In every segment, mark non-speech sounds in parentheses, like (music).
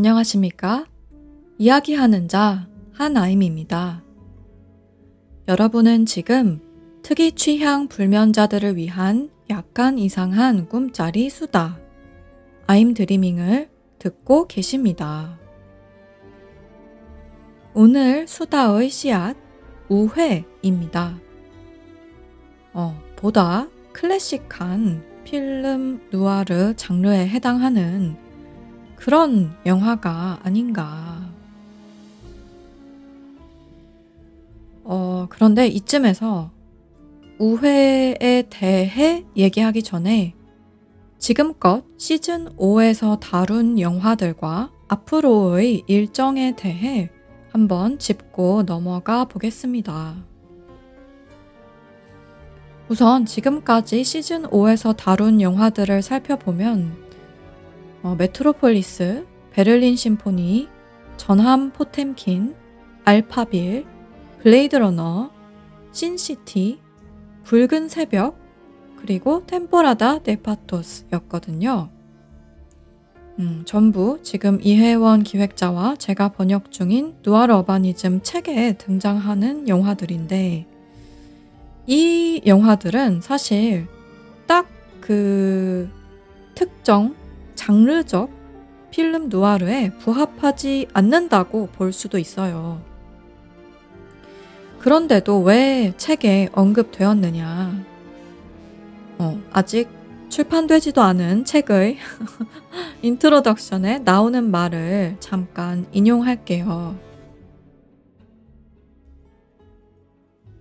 안녕하십니까? 이야기하는 자 한아임입니다. 여러분은 지금 특이 취향 불면자들을 위한 약간 이상한 꿈짜리 수다 아임 드리밍을 듣고 계십니다. 오늘 수다의 씨앗 우회입니다. 어, 보다 클래식한 필름 누아르 장르에 해당하는 그런 영화가 아닌가. 어, 그런데 이쯤에서 우회에 대해 얘기하기 전에 지금껏 시즌 5에서 다룬 영화들과 앞으로의 일정에 대해 한번 짚고 넘어가 보겠습니다. 우선 지금까지 시즌 5에서 다룬 영화들을 살펴보면 어, 메트로폴리스, 베를린 심포니, 전함 포템킨, 알파빌, 블레이드 러너, 신시티, 붉은 새벽, 그리고 Temporada de patos였거든요. 음, 전부 지금 이혜원 기획자와 제가 번역 중인 누아르 urbanism 책에 등장하는 영화들인데 이 영화들은 사실 딱 그 특정 장르적 필름 누아르에 부합하지 않는다고 볼 수도 있어요. 그런데도 왜 책에 언급되었느냐? 어, 아직 출판되지도 않은 책의 (laughs) introduction에 나오는 말을 잠깐 인용할게요.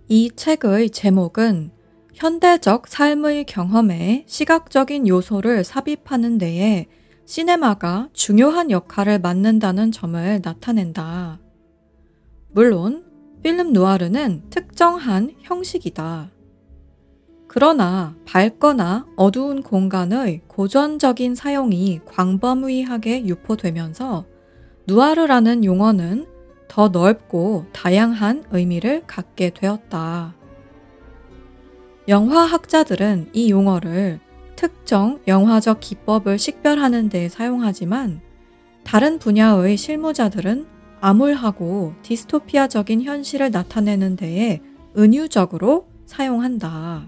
이 책의 제목은 현대적 삶의 경험에 시각적인 요소를 삽입하는 데에 시네마가 중요한 역할을 맡는다는 점을 나타낸다. 물론, 필름 누아르는 특정한 형식이다. 그러나 밝거나 어두운 공간의 고전적인 사용이 광범위하게 유포되면서 누아르라는 용어는 더 넓고 다양한 의미를 갖게 되었다. 영화학자들은 이 용어를 특정 영화적 기법을 식별하는 데 사용하지만 다른 분야의 실무자들은 암울하고 디스토피아적인 현실을 나타내는 데에 은유적으로 사용한다.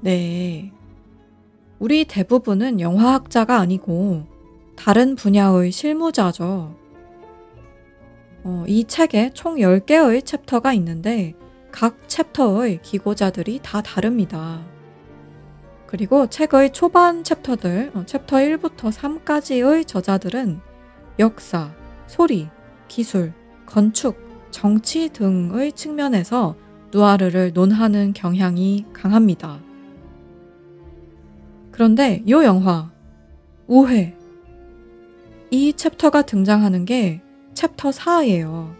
네. 우리 대부분은 영화학자가 아니고 다른 분야의 실무자죠. 어, 이 책에 총 10개의 챕터가 있는데 각 챕터의 기고자들이 다 다릅니다. 그리고 책의 초반 챕터들, 어, 챕터 1부터 3까지의 저자들은 역사, 소리, 기술, 건축, 정치 등의 측면에서 누아르를 논하는 경향이 강합니다. 그런데 이 영화, 우회, 이 챕터가 등장하는 게 챕터 4예요.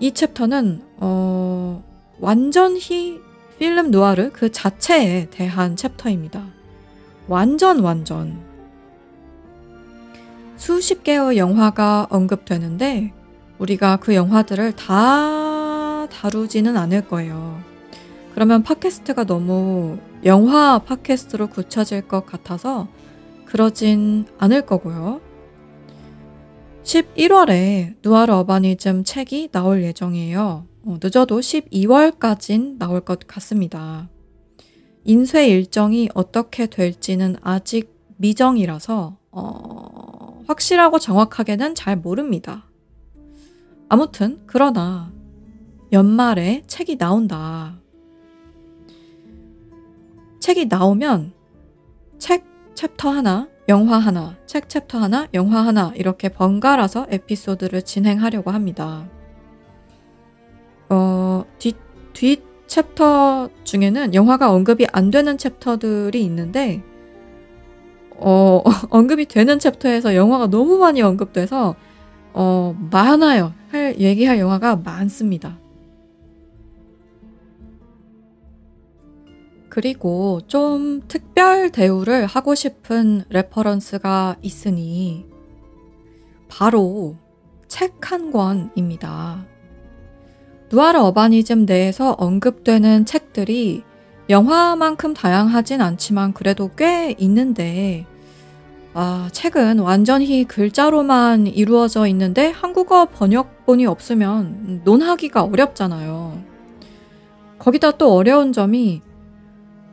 이 챕터는 어, 완전히 필름 누아르 그 자체에 대한 챕터입니다. 완전 완전. 수십 개의 영화가 언급되는데 우리가 그 영화들을 다 다루지는 않을 거예요. 그러면 팟캐스트가 너무 영화 팟캐스트로 굳혀질 것 같아서 그러진 않을 거고요. 11월에 누아르 어바니즘 책이 나올 예정이에요. 어, 늦어도 12월까진 나올 것 같습니다. 인쇄 일정이 어떻게 될지는 아직 미정이라서 어, 확실하고 정확하게는 잘 모릅니다. 아무튼 그러나 연말에 책이 나온다. 책이 나오면 책 챕터 하나, 영화 하나, 책 챕터 하나, 영화 하나 이렇게 번갈아서 에피소드를 진행하려고 합니다. 어, 뒷, 뒷 챕터 중에는 영화가 언급이 안 되는 챕터들이 있는데, 어, (laughs) 언급이 되는 챕터에서 영화가 너무 많이 언급돼서, 어, 많아요. 할, 얘기할 영화가 많습니다. 그리고 좀 특별 대우를 하고 싶은 reference가 있으니 바로 책 한 권입니다. Noir Urbanism 내에서 언급되는 책들이 영화만큼 다양하진 않지만 그래도 꽤 있는데, 아, 책은 완전히 글자로만 이루어져 있는데 한국어 번역본이 없으면 논하기가 어렵잖아요. 거기다 또 어려운 점이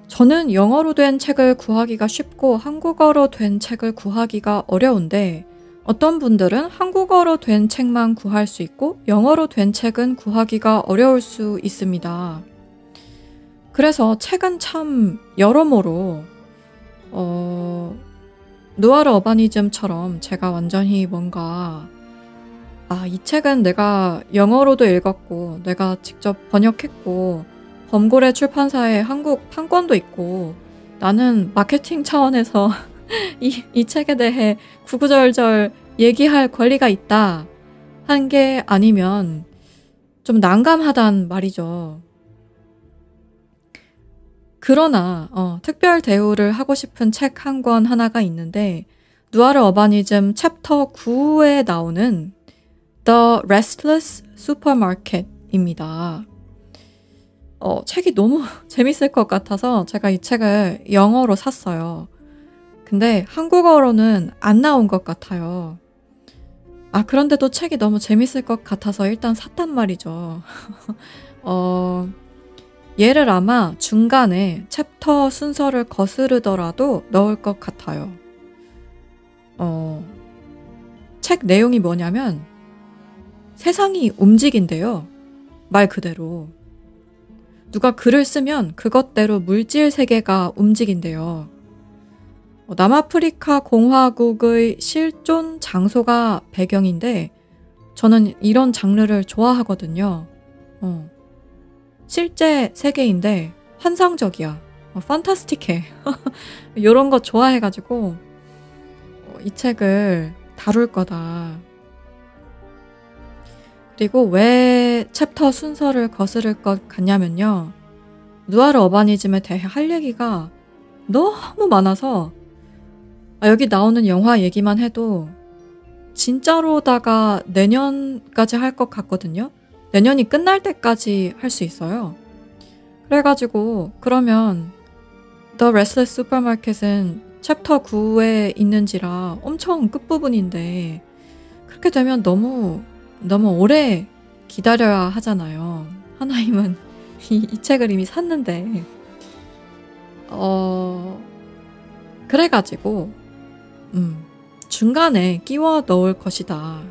저는 영어로 된 책을 구하기가 쉽고 한국어로 된 책을 구하기가 어려운데 어떤 분들은 한국어로 된 책만 구할 수 있고 영어로 된 책은 구하기가 어려울 수 있습니다. 그래서 책은 참 여러모로 어, 누아르 어바니즘처럼 제가 완전히 뭔가 아, 이 책은 내가 영어로도 읽었고 내가 직접 번역했고 범고래 출판사에 한국 판권도 있고 나는 마케팅 차원에서 (laughs) 이, 이 책에 대해 구구절절 얘기할 권리가 있다 한 게 아니면 좀 난감하단 말이죠. 그러나 어, 특별 대우를 하고 싶은 책 한 권 하나가 있는데 누아르 어바니즘 챕터 9에 나오는 The Restless Supermarket입니다. 어, 책이 너무 (laughs) 재밌을 것 같아서 제가 이 책을 영어로 샀어요. 근데 한국어로는 안 나온 것 같아요. 아, 그런데도 책이 너무 재밌을 것 같아서 일단 샀단 말이죠. (laughs) 어, 얘를 아마 중간에 챕터 순서를 거스르더라도 넣을 것 같아요. 어, 책 내용이 뭐냐면 세상이 움직인대요. 말 그대로. 누가 글을 쓰면 그것대로 물질 세계가 움직인대요. 어, 남아프리카 공화국의 실존 장소가 배경인데 저는 이런 장르를 좋아하거든요. 어. 실제 세계인데 환상적이야. 어, 판타스틱해. (laughs) 이런 거 좋아해가지고 어, 이 책을 다룰 거다. 그리고 왜 챕터 순서를 거스를 것 같냐면요. 누아르 어바니즘에 대해 할 얘기가 너무 많아서 아, 여기 나오는 영화 얘기만 해도 진짜로다가 내년까지 할 것 같거든요. 내년이 끝날 때까지 할 수 있어요. 그래가지고 그러면 The Restless Supermarket은 챕터 9에 있는지라 엄청 끝부분인데 그렇게 되면 너무 너무 오래 기다려야 하잖아요. 하나님은 (laughs) 이, 이 책을 이미 샀는데, 어, 그래가지고, 음, 중간에 끼워 넣을 것이다.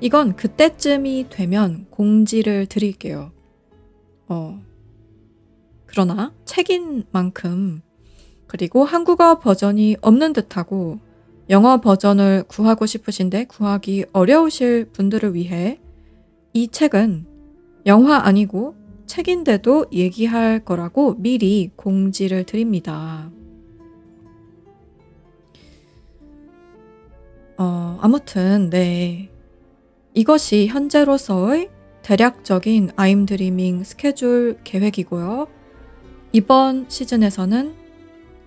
이건 그때쯤이 되면 공지를 드릴게요. 어, 그러나 책인 만큼, 그리고 한국어 버전이 없는 듯하고, 영어 버전을 구하고 싶으신데 구하기 어려우실 분들을 위해 이 책은 영화 아니고 책인데도 얘기할 거라고 미리 공지를 드립니다. 어, 아무튼, 네. 이것이 현재로서의 대략적인 아임 드리밍 스케줄 계획이고요. 이번 시즌에서는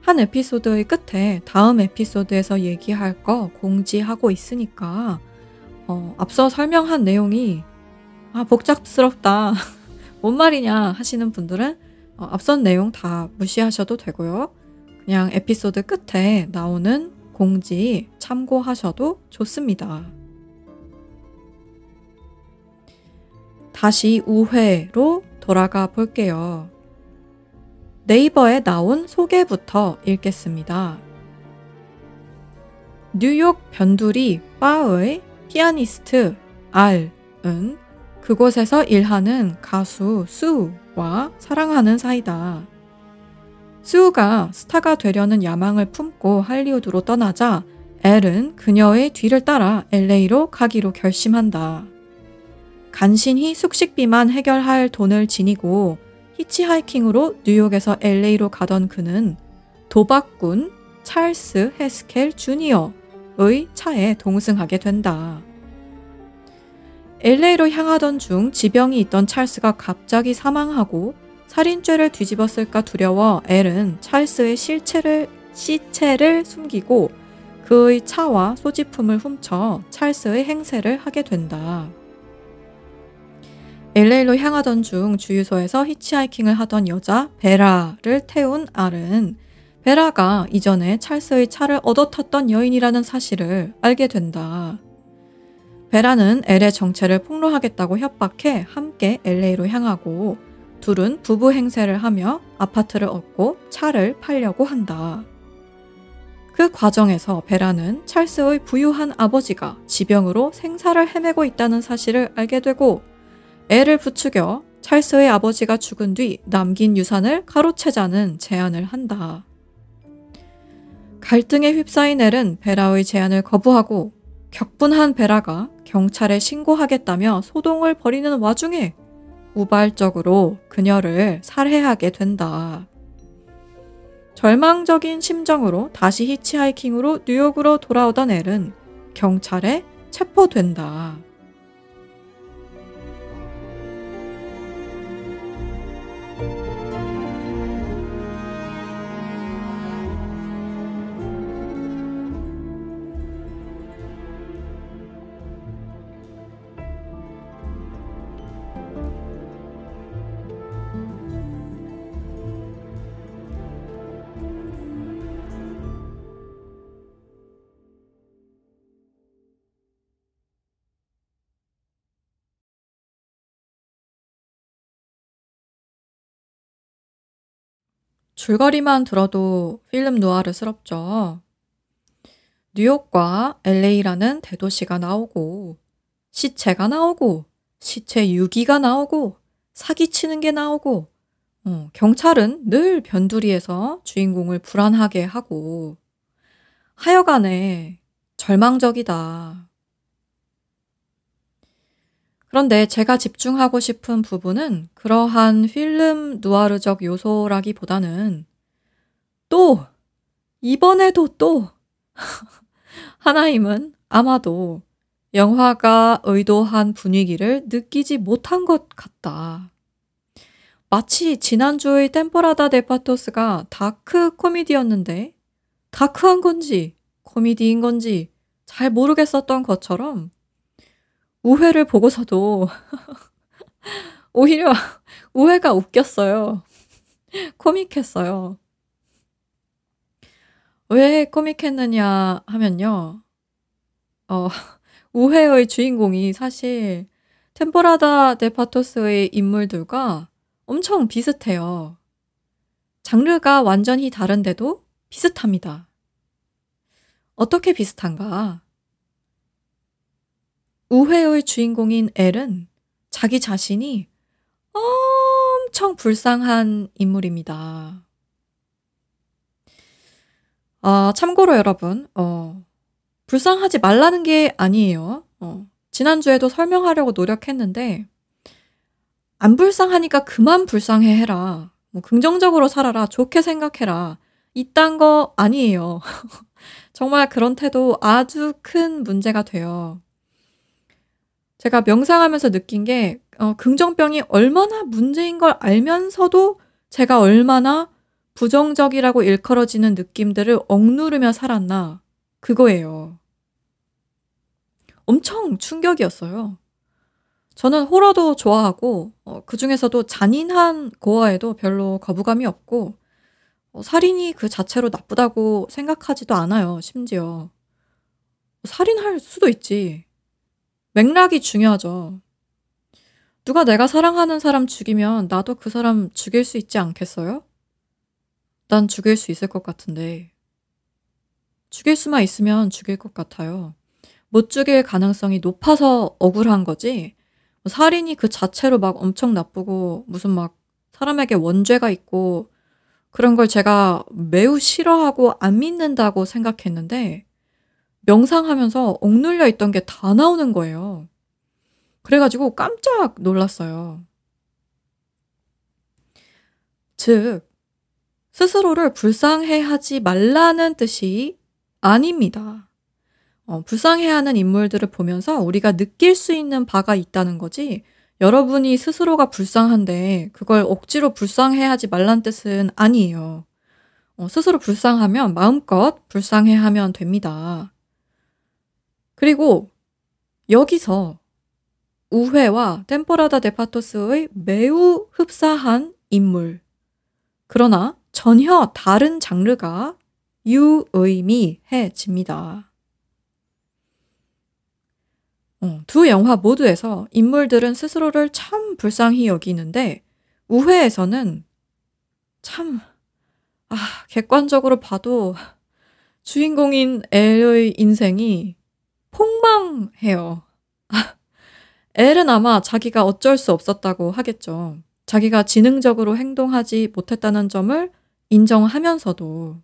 한 에피소드의 끝에 다음 에피소드에서 얘기할 거 공지하고 있으니까 어, 앞서 설명한 내용이 아 복잡스럽다 (laughs) 뭔 말이냐 하시는 분들은 어, 앞선 내용 다 무시하셔도 되고요. 그냥 에피소드 끝에 나오는 공지 참고하셔도 좋습니다. 다시 우회로 돌아가 볼게요. 네이버에 나온 소개부터 읽겠습니다. 뉴욕 변두리 바의 피아니스트 알은 그곳에서 일하는 가수 수와 사랑하는 사이다. 수가 스타가 되려는 야망을 품고 할리우드로 떠나자 엘은 그녀의 뒤를 따라 LA로 가기로 결심한다. 간신히 숙식비만 해결할 돈을 지니고 히치하이킹으로 뉴욕에서 LA로 가던 그는 도박꾼 찰스 헤스켈 주니어의 차에 동승하게 된다. LA로 향하던 중 지병이 있던 찰스가 갑자기 사망하고 살인죄를 뒤집었을까 두려워 엘은 찰스의 실체를, 시체를 숨기고 그의 차와 소지품을 훔쳐 찰스의 행세를 하게 된다. LA로 향하던 중 주유소에서 히치하이킹을 하던 여자 베라를 태운 알은 베라가 이전에 찰스의 차를 얻어 탔던 여인이라는 사실을 알게 된다. 베라는 엘의 정체를 폭로하겠다고 협박해 함께 LA로 향하고 둘은 부부 행세를 하며 아파트를 얻고 차를 팔려고 한다. 그 과정에서 베라는 찰스의 부유한 아버지가 지병으로 생사를 헤매고 있다는 사실을 알게 되고 애를 부추겨 찰스의 아버지가 죽은 뒤 남긴 유산을 가로채자는 제안을 한다. 갈등에 휩싸인 엘은 베라의 제안을 거부하고 격분한 베라가 경찰에 신고하겠다며 소동을 벌이는 와중에 우발적으로 그녀를 살해하게 된다. 절망적인 심정으로 다시 히치하이킹으로 뉴욕으로 돌아오던 엘은 경찰에 체포된다. 줄거리만 들어도 필름 노아르스럽죠. 뉴욕과 LA라는 대도시가 나오고, 시체가 나오고, 시체 유기가 나오고, 사기치는 게 나오고, 어, 경찰은 늘 변두리에서 주인공을 불안하게 하고, 하여간에 절망적이다. 그런데 제가 집중하고 싶은 부분은 그러한 필름 누아르적 요소라기보다는 또, 이번에도 또, (laughs) 하나임은 아마도 영화가 의도한 분위기를 느끼지 못한 것 같다. 마치 지난주의 템포라다 데파토스가 다크 코미디였는데, 다크한 건지, 코미디인 건지 잘 모르겠었던 것처럼 우회를 보고서도 (laughs) 오히려 우회가 웃겼어요. 코믹했어요. 왜 코믹했느냐 하면요. 어, 우회의 주인공이 사실 템포라다 데파토스의 인물들과 엄청 비슷해요. 장르가 완전히 다른데도 비슷합니다. 어떻게 비슷한가? 우회의 주인공인 엘은 자기 자신이 엄청 불쌍한 인물입니다. 아, 참고로 여러분, 어, 불쌍하지 말라는 게 아니에요. 어, 지난주에도 설명하려고 노력했는데, 안 불쌍하니까 그만 불쌍해 해라. 뭐, 긍정적으로 살아라. 좋게 생각해라. 이딴 거 아니에요. (laughs) 정말 그런 태도 아주 큰 문제가 돼요. 제가 명상하면서 느낀 게 어, 긍정병이 얼마나 문제인 걸 알면서도 제가 얼마나 부정적이라고 일컬어지는 느낌들을 억누르며 살았나 그거예요. 엄청 충격이었어요. 저는 호러도 좋아하고 어, 그 중에서도 잔인한 고어에도 별로 거부감이 없고 어, 살인이 그 자체로 나쁘다고 생각하지도 않아요. 심지어 살인할 수도 있지. 맥락이 중요하죠. 누가 내가 사랑하는 사람 죽이면 나도 그 사람 죽일 수 있지 않겠어요? 난 죽일 수 있을 것 같은데. 죽일 수만 있으면 죽일 것 같아요. 못 죽일 가능성이 높아서 억울한 거지. 뭐 살인이 그 자체로 막 엄청 나쁘고 무슨 막 사람에게 원죄가 있고 그런 걸 제가 매우 싫어하고 안 믿는다고 생각했는데 명상하면서 억눌려 있던 게 다 나오는 거예요. 그래 가지고 깜짝 놀랐어요. 즉, 스스로를 불쌍해 하지 말라는 뜻이 아닙니다. 어, 불쌍해 하는 인물들을 보면서 우리가 느낄 수 있는 바가 있다는 거지, 여러분이 스스로가 불쌍한데 그걸 억지로 불쌍해 하지 말란 뜻은 아니에요. 어, 스스로 불쌍하면 마음껏 불쌍해 하면 됩니다. 그리고 여기서 우회와 템포라다 데파토스의 매우 흡사한 인물. 그러나 전혀 다른 장르가 유의미해집니다. 어, 두 영화 모두에서 인물들은 스스로를 참 불쌍히 여기는데 우회에서는 참 아, 객관적으로 봐도 주인공인 엘의 인생이 폭망해요. (laughs) 엘은 아마 자기가 어쩔 수 없었다고 하겠죠. 자기가 지능적으로 행동하지 못했다는 점을 인정하면서도.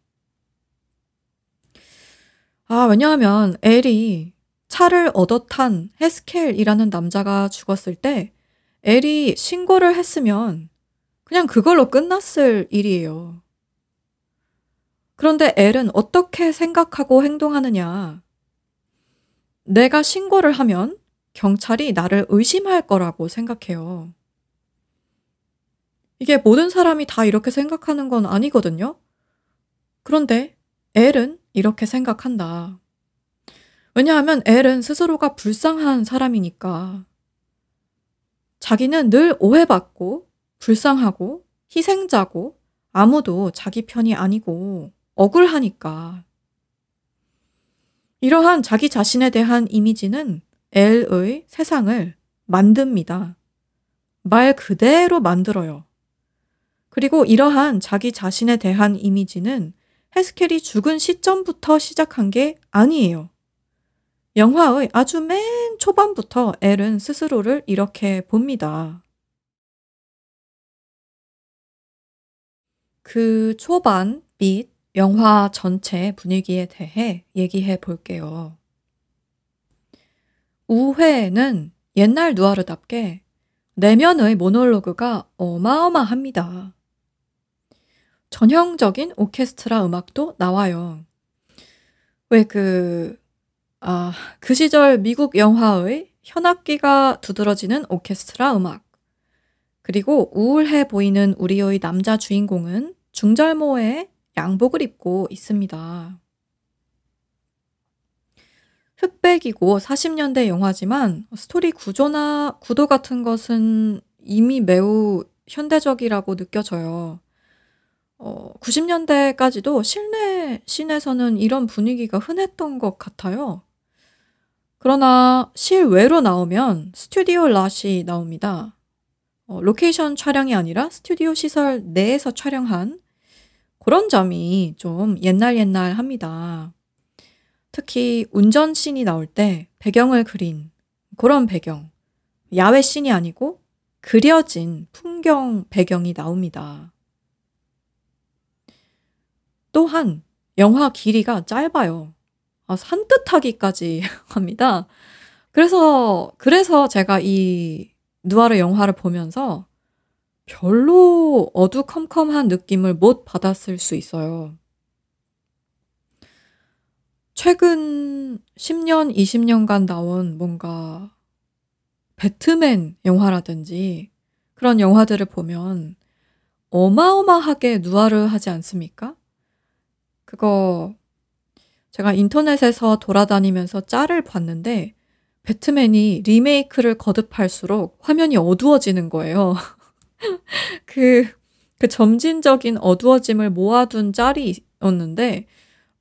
아, 왜냐하면 엘이 차를 얻어 탄 헤스켈이라는 남자가 죽었을 때 엘이 신고를 했으면 그냥 그걸로 끝났을 일이에요. 그런데 엘은 어떻게 생각하고 행동하느냐. 내가 신고를 하면 경찰이 나를 의심할 거라고 생각해요. 이게 모든 사람이 다 이렇게 생각하는 건 아니거든요. 그런데 엘은 이렇게 생각한다. 왜냐하면 엘은 스스로가 불쌍한 사람이니까. 자기는 늘 오해받고 불쌍하고 희생자고 아무도 자기 편이 아니고 억울하니까. 이러한 자기 자신에 대한 이미지는 엘의 세상을 만듭니다. 말 그대로 만들어요. 그리고 이러한 자기 자신에 대한 이미지는 헤스켈이 죽은 시점부터 시작한 게 아니에요. 영화의 아주 맨 초반부터 엘은 스스로를 이렇게 봅니다. 그 초반 및 영화 전체 분위기에 대해 얘기해 볼게요. 우회는 옛날 누아르답게 내면의 모놀로그가 어마어마합니다. 전형적인 오케스트라 음악도 나와요. 왜 그, 아, 그 시절 미국 영화의 현악기가 두드러지는 오케스트라 음악. 그리고 우울해 보이는 우리의 남자 주인공은 중절모에 양복을 입고 있습니다. 흑백이고 40년대 영화지만 스토리 구조나 구도 같은 것은 이미 매우 현대적이라고 느껴져요. 어, 90년대까지도 실내 씬에서는 이런 분위기가 흔했던 것 같아요. 그러나 실외로 나오면 스튜디오 lot이 나옵니다. 어, 로케이션 촬영이 아니라 스튜디오 시설 내에서 촬영한 그런 점이 좀 옛날 옛날 합니다. 특히 운전 씬이 나올 때 배경을 그린 그런 배경. 야외 씬이 아니고 그려진 풍경 배경이 나옵니다. 또한 영화 길이가 짧아요. 아, 산뜻하기까지 (laughs) 합니다. 그래서, 그래서 제가 이 누아르 영화를 보면서 별로 어두컴컴한 느낌을 못 받았을 수 있어요. 최근 10년, 20년간 나온 뭔가 배트맨 영화라든지 그런 영화들을 보면 어마어마하게 누아르 하지 않습니까? 그거 제가 인터넷에서 돌아다니면서 짤을 봤는데 배트맨이 리메이크를 거듭할수록 화면이 어두워지는 거예요. (laughs) (laughs) 그, 그 점진적인 어두워짐을 모아둔 짤이었는데,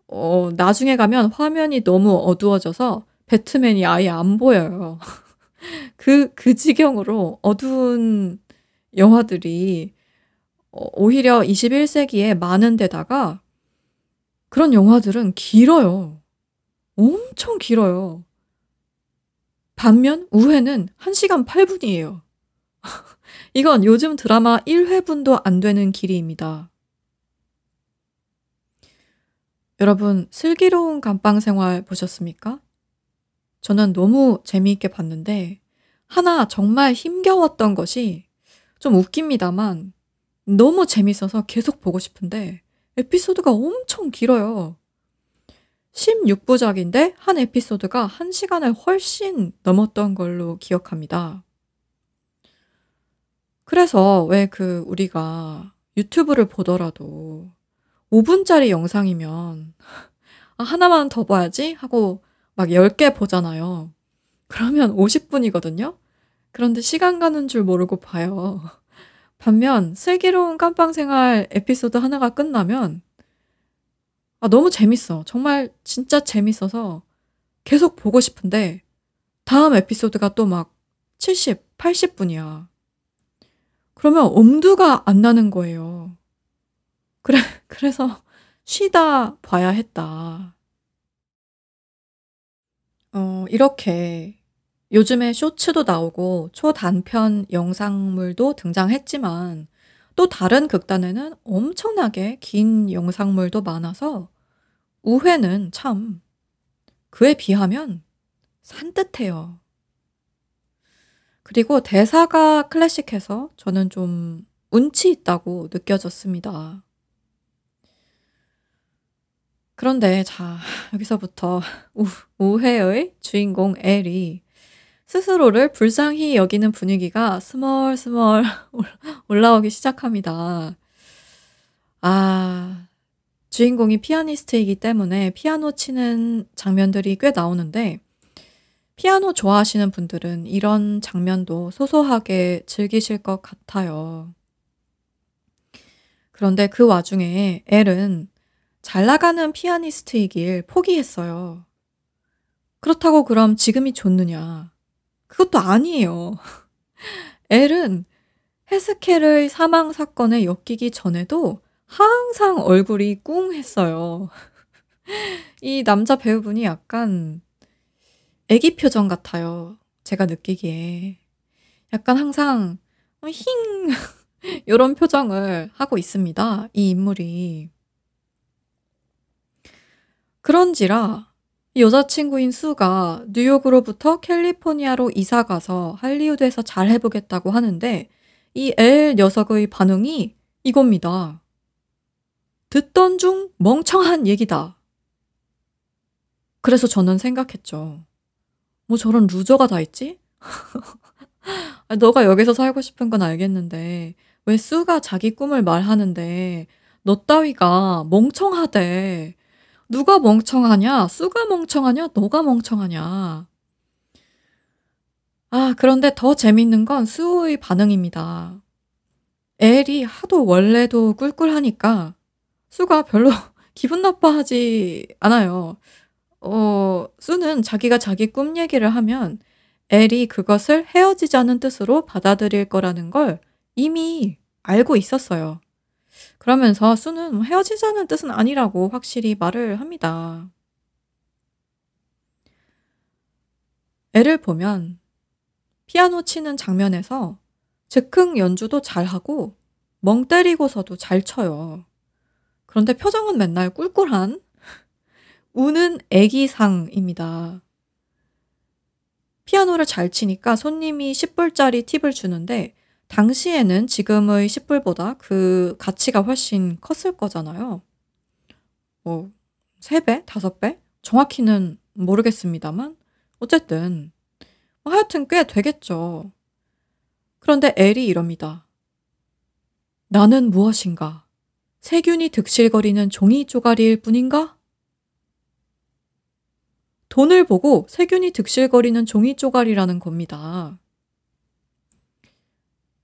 어, 나중에 가면 화면이 너무 어두워져서 배트맨이 아예 안 보여요. (laughs) 그, 그 지경으로 어두운 영화들이 어, 오히려 21세기에 많은 데다가 그런 영화들은 길어요. 엄청 길어요. 반면 우회는 1시간 8분이에요. (laughs) 이건 요즘 드라마 1회분도 안 되는 길이입니다. 여러분, 슬기로운 감방 생활 보셨습니까? 저는 너무 재미있게 봤는데, 하나 정말 힘겨웠던 것이 좀 웃깁니다만, 너무 재밌어서 계속 보고 싶은데, 에피소드가 엄청 길어요. 16부작인데, 한 에피소드가 1시간을 훨씬 넘었던 걸로 기억합니다. 그래서 왜 그 우리가 유튜브를 보더라도 5분짜리 영상이면 (laughs) 아, 하나만 더 봐야지 하고 막 10개 보잖아요. 그러면 50분이거든요. 그런데 시간 가는 줄 모르고 봐요. 반면 슬기로운 깜빵 생활 에피소드 하나가 끝나면 아 너무 재밌어. 정말 진짜 재밌어서 계속 보고 싶은데 다음 에피소드가 또 막 70, 80분이야. 그러면 엄두가 안 나는 거예요. 그래, 그래서 쉬다 봐야 했다. 어, 이렇게 요즘에 쇼츠도 나오고 초단편 영상물도 등장했지만 또 다른 극단에는 엄청나게 긴 영상물도 많아서 우회는 참 그에 비하면 산뜻해요. 그리고 대사가 클래식해서 저는 좀 운치 있다고 느껴졌습니다. 그런데 자, 여기서부터 우, 우회의 주인공 엘이 스스로를 불쌍히 여기는 분위기가 스멀스멀 올라오기 시작합니다. 아, 주인공이 피아니스트이기 때문에 피아노 치는 장면들이 꽤 나오는데, 피아노 좋아하시는 분들은 이런 장면도 소소하게 즐기실 것 같아요. 그런데 그 와중에 엘은 잘 나가는 피아니스트이길 포기했어요. 그렇다고 그럼 지금이 좋느냐? 그것도 아니에요. (laughs) 엘은 헤스켈의 사망 사건에 엮이기 전에도 항상 얼굴이 꿍했어요. (laughs) 이 남자 배우분이 약간 애기 표정 같아요. 제가 느끼기에. 약간 항상 힝 (laughs) 이런 표정을 하고 있습니다. 이 인물이. 그런지라 여자친구인 수가 뉴욕으로부터 캘리포니아로 이사 가서 할리우드에서 잘 해보겠다고 하는데 이 엘 녀석의 반응이 이겁니다. 듣던 중 멍청한 얘기다. 그래서 저는 생각했죠. 뭐 저런 루저가 다 있지? (laughs) 너가 여기서 살고 싶은 건 알겠는데 왜 수가 자기 꿈을 말하는데 너 따위가 멍청하대. 누가 멍청하냐? 수가 멍청하냐? 너가 멍청하냐? 아, 그런데 더 재밌는 건 수호의 반응입니다. 엘이 하도 원래도 꿀꿀하니까 수가 별로 (laughs) 기분 나빠하지 않아요. 어, 수는 자기가 자기 꿈 얘기를 하면 엘이 그것을 헤어지자는 뜻으로 받아들일 거라는 걸 이미 알고 있었어요. 그러면서 수는 뭐 헤어지자는 뜻은 아니라고 확실히 말을 합니다. 애를 보면 피아노 치는 장면에서 즉흥 연주도 잘하고 멍 때리고서도 잘 쳐요. 그런데 표정은 맨날 꿀꿀한 우는 애기상입니다. 피아노를 잘 치니까 손님이 10불짜리 팁을 주는데 당시에는 지금의 10불보다 그 가치가 훨씬 컸을 거잖아요. 뭐 3배? 5배? 정확히는 모르겠습니다만 어쨌든 뭐 하여튼 꽤 되겠죠. 그런데 엘이 이럽니다. 나는 무엇인가? 세균이 득실거리는 종이 쪼가리일 뿐인가? 돈을 보고 세균이 득실거리는 종이 쪼가리라는 겁니다.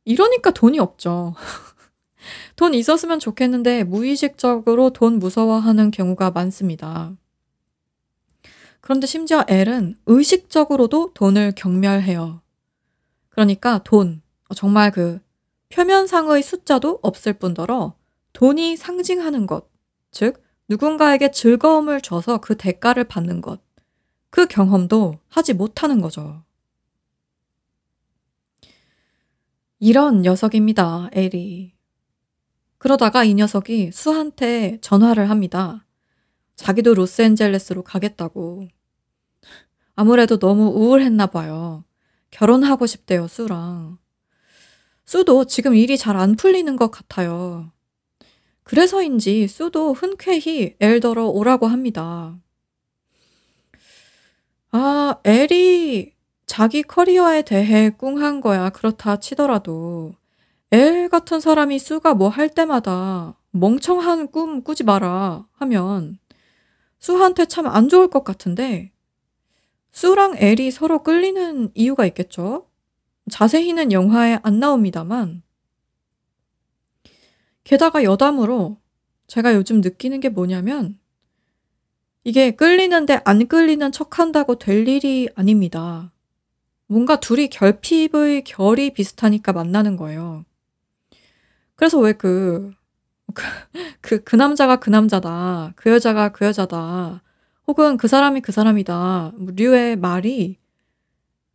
이러니까 돈이 없죠. (laughs) 돈 있었으면 좋겠는데 무의식적으로 돈 무서워하는 경우가 많습니다. 그런데 심지어 엘은 의식적으로도 돈을 경멸해요. 그러니까 돈, 정말 그 표면상의 숫자도 없을 뿐더러 돈이 상징하는 것, 즉, 누군가에게 즐거움을 줘서 그 대가를 받는 것, 그 경험도 하지 못하는 거죠. 이런 녀석입니다, 엘이. 그러다가 이 녀석이 수한테 전화를 합니다. 자기도 로스앤젤레스로 가겠다고. 아무래도 너무 우울했나 봐요. 결혼하고 싶대요, 수랑. 수도 지금 일이 잘 안 풀리는 것 같아요. 그래서인지 수도 흔쾌히 엘더러 오라고 합니다. 아, 엘이 자기 커리어에 대해 꿍한 거야. 그렇다 치더라도 엘 같은 사람이 수가 뭐 할 때마다 멍청한 꿈 꾸지 마라 하면 수한테 참 안 좋을 것 같은데 수랑 엘이 서로 끌리는 이유가 있겠죠? 자세히는 영화에 안 나옵니다만 게다가 여담으로 제가 요즘 느끼는 게 뭐냐면 이게 끌리는데 안 끌리는 척 한다고 될 일이 아닙니다. 뭔가 둘이 결핍의 결이 비슷하니까 만나는 거예요. 그래서 왜 그, 그, 그, 그 남자가 그 남자다. 그 여자가 그 여자다. 혹은 그 사람이 그 사람이다. 뭐 류의 말이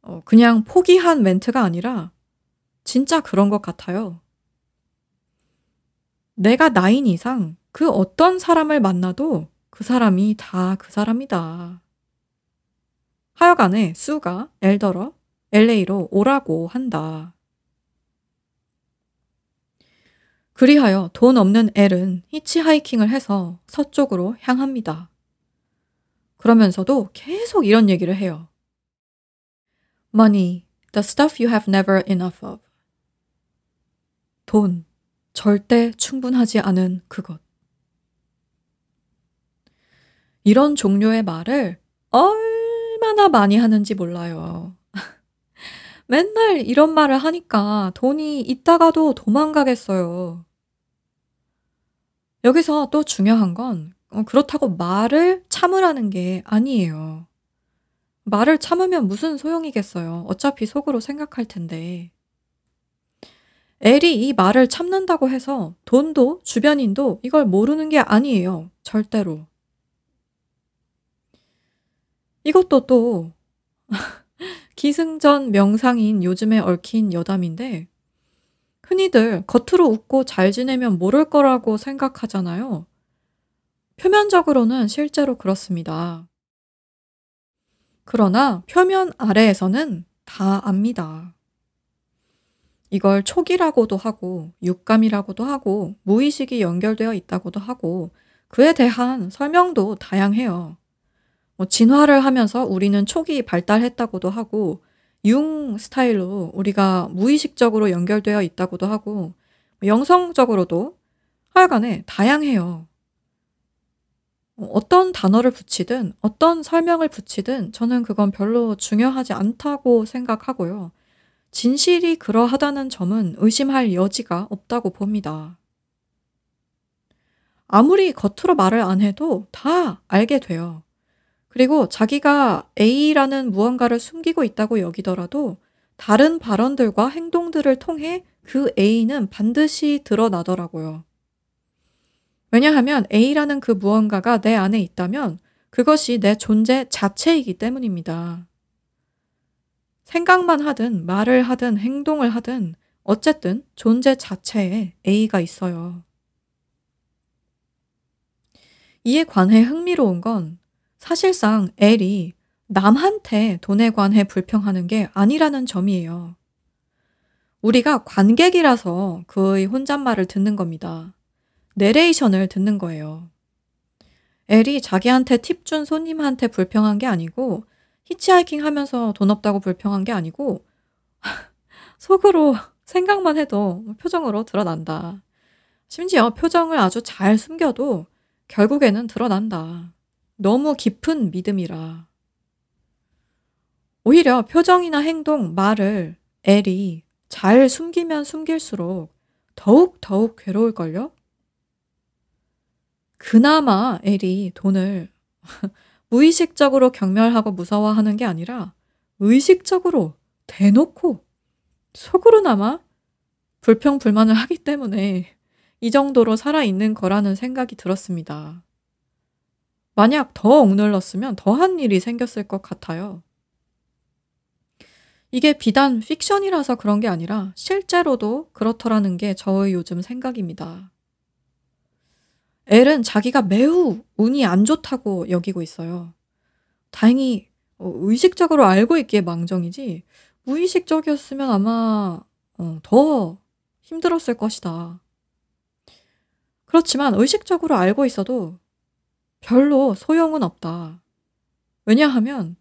어, 그냥 포기한 멘트가 아니라 진짜 그런 것 같아요. 내가 나인 이상 그 어떤 사람을 만나도 그 사람이 다 그 사람이다. 하여간에 수가 엘더러 LA로 오라고 한다. 그리하여 돈 없는 엘은 히치하이킹을 해서 서쪽으로 향합니다. 그러면서도 계속 이런 얘기를 해요. Money, the stuff you have never enough of. 돈, 절대 충분하지 않은 그것. 이런 종류의 말을 얼마나 많이 하는지 몰라요. (laughs) 맨날 이런 말을 하니까 돈이 있다가도 도망가겠어요. 여기서 또 중요한 건 어, 그렇다고 말을 참으라는 게 아니에요. 말을 참으면 무슨 소용이겠어요. 어차피 속으로 생각할 텐데. 엘이 이 말을 참는다고 해서 돈도 주변인도 이걸 모르는 게 아니에요. 절대로. 이것도 또 (laughs) 기승전 명상인 요즘에 얽힌 여담인데 흔히들 겉으로 웃고 잘 지내면 모를 거라고 생각하잖아요. 표면적으로는 실제로 그렇습니다. 그러나 표면 아래에서는 다 압니다. 이걸 촉이라고도 하고 육감이라고도 하고 무의식이 연결되어 있다고도 하고 그에 대한 설명도 다양해요. 뭐 진화를 하면서 우리는 촉이 발달했다고도 하고 융 스타일로 우리가 무의식적으로 연결되어 있다고도 하고 뭐 영성적으로도 하여간에 다양해요. 어떤 단어를 붙이든 어떤 설명을 붙이든 저는 그건 별로 중요하지 않다고 생각하고요. 진실이 그러하다는 점은 의심할 여지가 없다고 봅니다. 아무리 겉으로 말을 안 해도 다 알게 돼요. 그리고 자기가 A라는 무언가를 숨기고 있다고 여기더라도 다른 발언들과 행동들을 통해 그 A는 반드시 드러나더라고요. 왜냐하면 A라는 그 무언가가 내 안에 있다면 그것이 내 존재 자체이기 때문입니다. 생각만 하든 말을 하든 행동을 하든 어쨌든 존재 자체에 A가 있어요. 이에 관해 흥미로운 건 사실상 L이 남한테 돈에 관해 불평하는 게 아니라는 점이에요. 우리가 관객이라서 그의 혼잣말을 듣는 겁니다. 내레이션을 듣는 거예요. 엘이 자기한테 팁 준 손님한테 불평한 게 아니고 히치하이킹 하면서 돈 없다고 불평한 게 아니고 (laughs) 속으로 생각만 해도 표정으로 드러난다. 심지어 표정을 아주 잘 숨겨도 결국에는 드러난다. 너무 깊은 믿음이라. 오히려 표정이나 행동, 말을 엘이 잘 숨기면 숨길수록 더욱 더욱 괴로울걸요? 그나마 엘이 돈을 (laughs) 무의식적으로 경멸하고 무서워하는 게 아니라 의식적으로 대놓고 속으로나마 불평불만을 하기 때문에 이 정도로 살아있는 거라는 생각이 들었습니다. 만약 더 억눌렀으면 더한 일이 생겼을 것 같아요. 이게 비단 픽션이라서 그런 게 아니라 실제로도 그렇더라는 게 저의 요즘 생각입니다. 엘은 자기가 매우 운이 안 좋다고 여기고 있어요. 다행히 어, 의식적으로 알고 있기에 망정이지 무의식적이었으면 아마 어, 더 힘들었을 것이다. 그렇지만 의식적으로 알고 있어도 별로 소용은 없다. 왜냐하면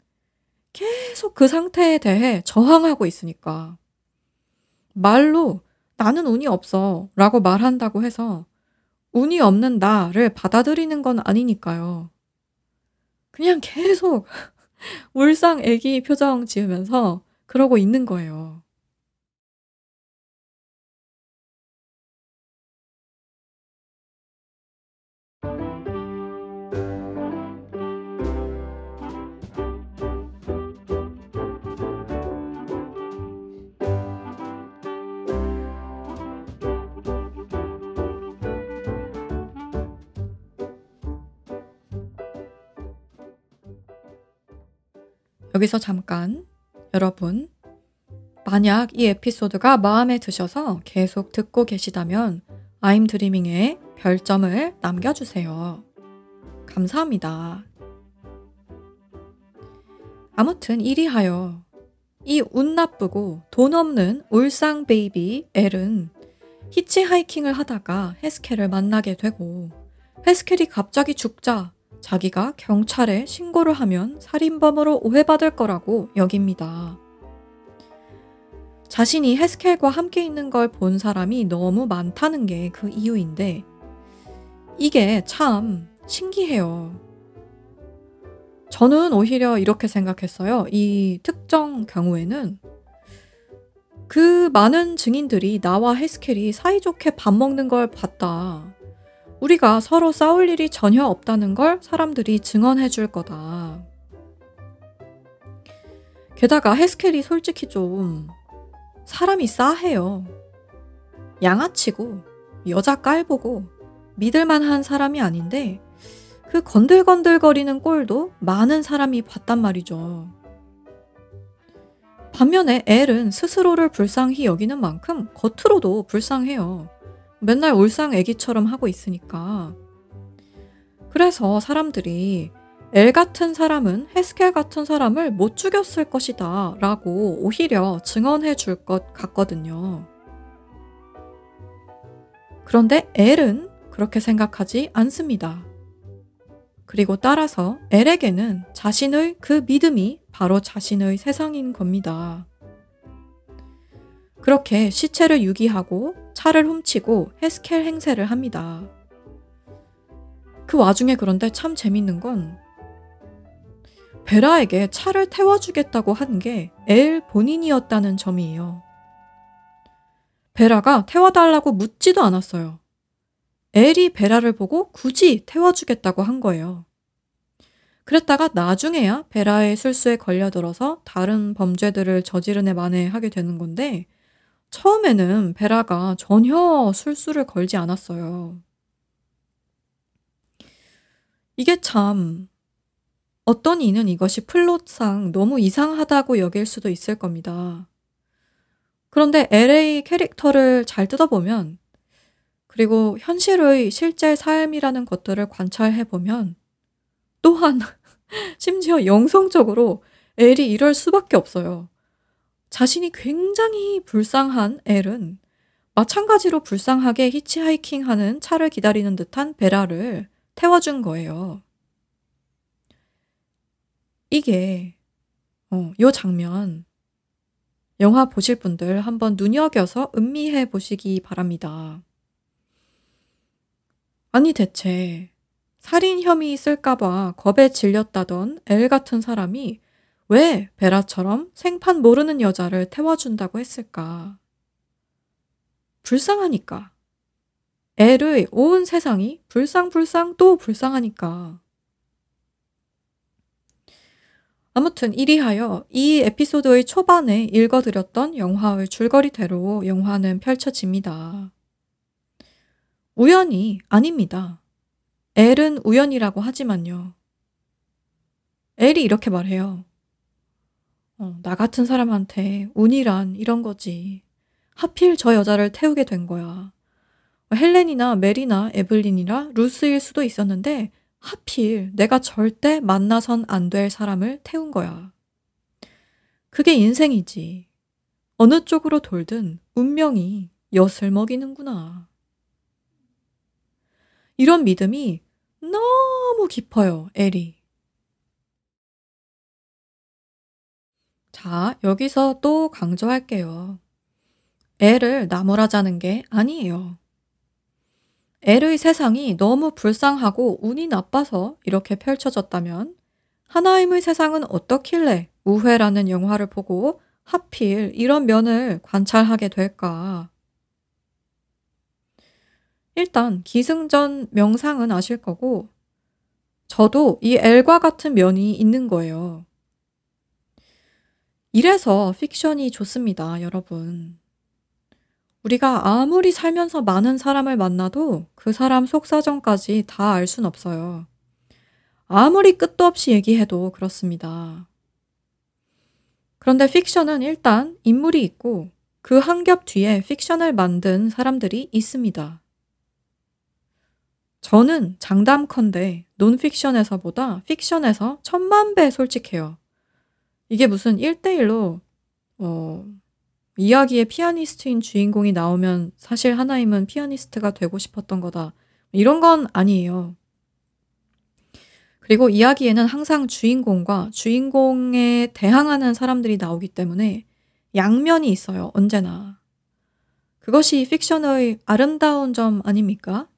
계속 그 상태에 대해 저항하고 있으니까. 말로 나는 운이 없어 라고 말한다고 해서 운이 없는 나를 받아들이는 건 아니니까요. 그냥 계속 (laughs) 울상 애기 표정 지으면서 그러고 있는 거예요. 여기서 잠깐 여러분 만약 이 에피소드가 마음에 드셔서 계속 듣고 계시다면 I'm Dreaming에 별점을 남겨주세요. 감사합니다. 아무튼 이리하여 이 운 나쁘고 돈 없는 울상 baby 엘은 히치하이킹을 하다가 헤스켈을 만나게 되고 헤스켈이 갑자기 죽자 자기가 경찰에 신고를 하면 살인범으로 오해받을 거라고 여깁니다. 자신이 헤스켈과 함께 있는 걸 본 사람이 너무 많다는 게 그 이유인데 이게 참 신기해요. 저는 오히려 이렇게 생각했어요. 이 특정 경우에는 그 많은 증인들이 나와 헤스켈이 사이좋게 밥 먹는 걸 봤다. 우리가 서로 싸울 일이 전혀 없다는 걸 사람들이 증언해 줄 거다. 게다가 헤스켈이 솔직히 좀 사람이 싸해요. 양아치고 여자 깔보고 믿을만한 사람이 아닌데 그 건들건들거리는 꼴도 많은 사람이 봤단 말이죠. 반면에 엘은 스스로를 불쌍히 여기는 만큼 겉으로도 불쌍해요. 맨날 울상 애기처럼 하고 있으니까. 그래서 사람들이 엘 같은 사람은 헤스켈 같은 사람을 못 죽였을 것이다 라고 오히려 증언해 줄 것 같거든요. 그런데 엘은 그렇게 생각하지 않습니다. 그리고 따라서 엘에게는 자신의 그 믿음이 바로 자신의 세상인 겁니다. 그렇게 시체를 유기하고 차를 훔치고 헤스켈 행세를 합니다. 그 와중에 그런데 참 재밌는 건 베라에게 차를 태워주겠다고 한 게 엘 본인이었다는 점이에요. 베라가 태워달라고 묻지도 않았어요. 엘이 베라를 보고 굳이 태워주겠다고 한 거예요. 그랬다가 나중에야 베라의 술수에 걸려들어서 다른 범죄들을 저지르네 만에 하게 되는 건데 처음에는 베라가 전혀 술수를 걸지 않았어요. 이게 참 어떤 이는 이것이 플롯상 너무 이상하다고 여길 수도 있을 겁니다. 그런데 LA 캐릭터를 잘 뜯어보면 그리고 현실의 실제 삶이라는 것들을 관찰해 보면 또한 (laughs) 심지어 영성적으로 엘이 이럴 수밖에 없어요. 자신이 굉장히 불쌍한 엘은 마찬가지로 불쌍하게 히치하이킹하는 차를 기다리는 듯한 베라를 태워준 거예요. 이게 어, 요 장면 영화 보실 분들 한번 눈여겨서 음미해 보시기 바랍니다. 아니 대체 살인 혐의 있을까봐 겁에 질렸다던 엘 같은 사람이 왜 베라처럼 생판 모르는 여자를 태워준다고 했을까? 불쌍하니까. 엘의 온 세상이 불쌍불쌍 또 불쌍하니까. 아무튼 이리하여 이 에피소드의 초반에 읽어드렸던 영화의 줄거리대로 영화는 펼쳐집니다. 우연이 아닙니다. 엘은 우연이라고 하지만요. 엘이 이렇게 말해요. 어, 나 같은 사람한테 운이란 이런 거지. 하필 저 여자를 태우게 된 거야. 헬렌이나 메리나 에블린이나 루스일 수도 있었는데 하필 내가 절대 만나선 안 될 사람을 태운 거야. 그게 인생이지. 어느 쪽으로 돌든 운명이 엿을 먹이는구나. 이런 믿음이 너무 깊어요, 엘이. 자, 여기서 또 강조할게요. 엘을 나무라자는 게 아니에요. 엘의 세상이 너무 불쌍하고 운이 나빠서 이렇게 펼쳐졌다면 하나임의 세상은 어떻길래 우회라는 영화를 보고 하필 이런 면을 관찰하게 될까? 일단 기승전 명상은 아실 거고 저도 이 엘과 같은 면이 있는 거예요. 이래서 픽션이 좋습니다, 여러분. 우리가 아무리 살면서 많은 사람을 만나도 그 사람 속사정까지 다 알 순 없어요. 아무리 끝도 없이 얘기해도 그렇습니다. 그런데 픽션은 일단 인물이 있고 그 한 겹 뒤에 픽션을 만든 사람들이 있습니다. 저는 장담컨대 논픽션에서보다 픽션에서 천만 배 솔직해요. 이게 무슨 1대1로 어, 이야기의 피아니스트인 주인공이 나오면 사실 하나임은 피아니스트가 되고 싶었던 거다. 이런 건 아니에요. 그리고 이야기에는 항상 주인공과 주인공에 대항하는 사람들이 나오기 때문에 양면이 있어요. 언제나. 그것이 픽션의 아름다운 점 아닙니까?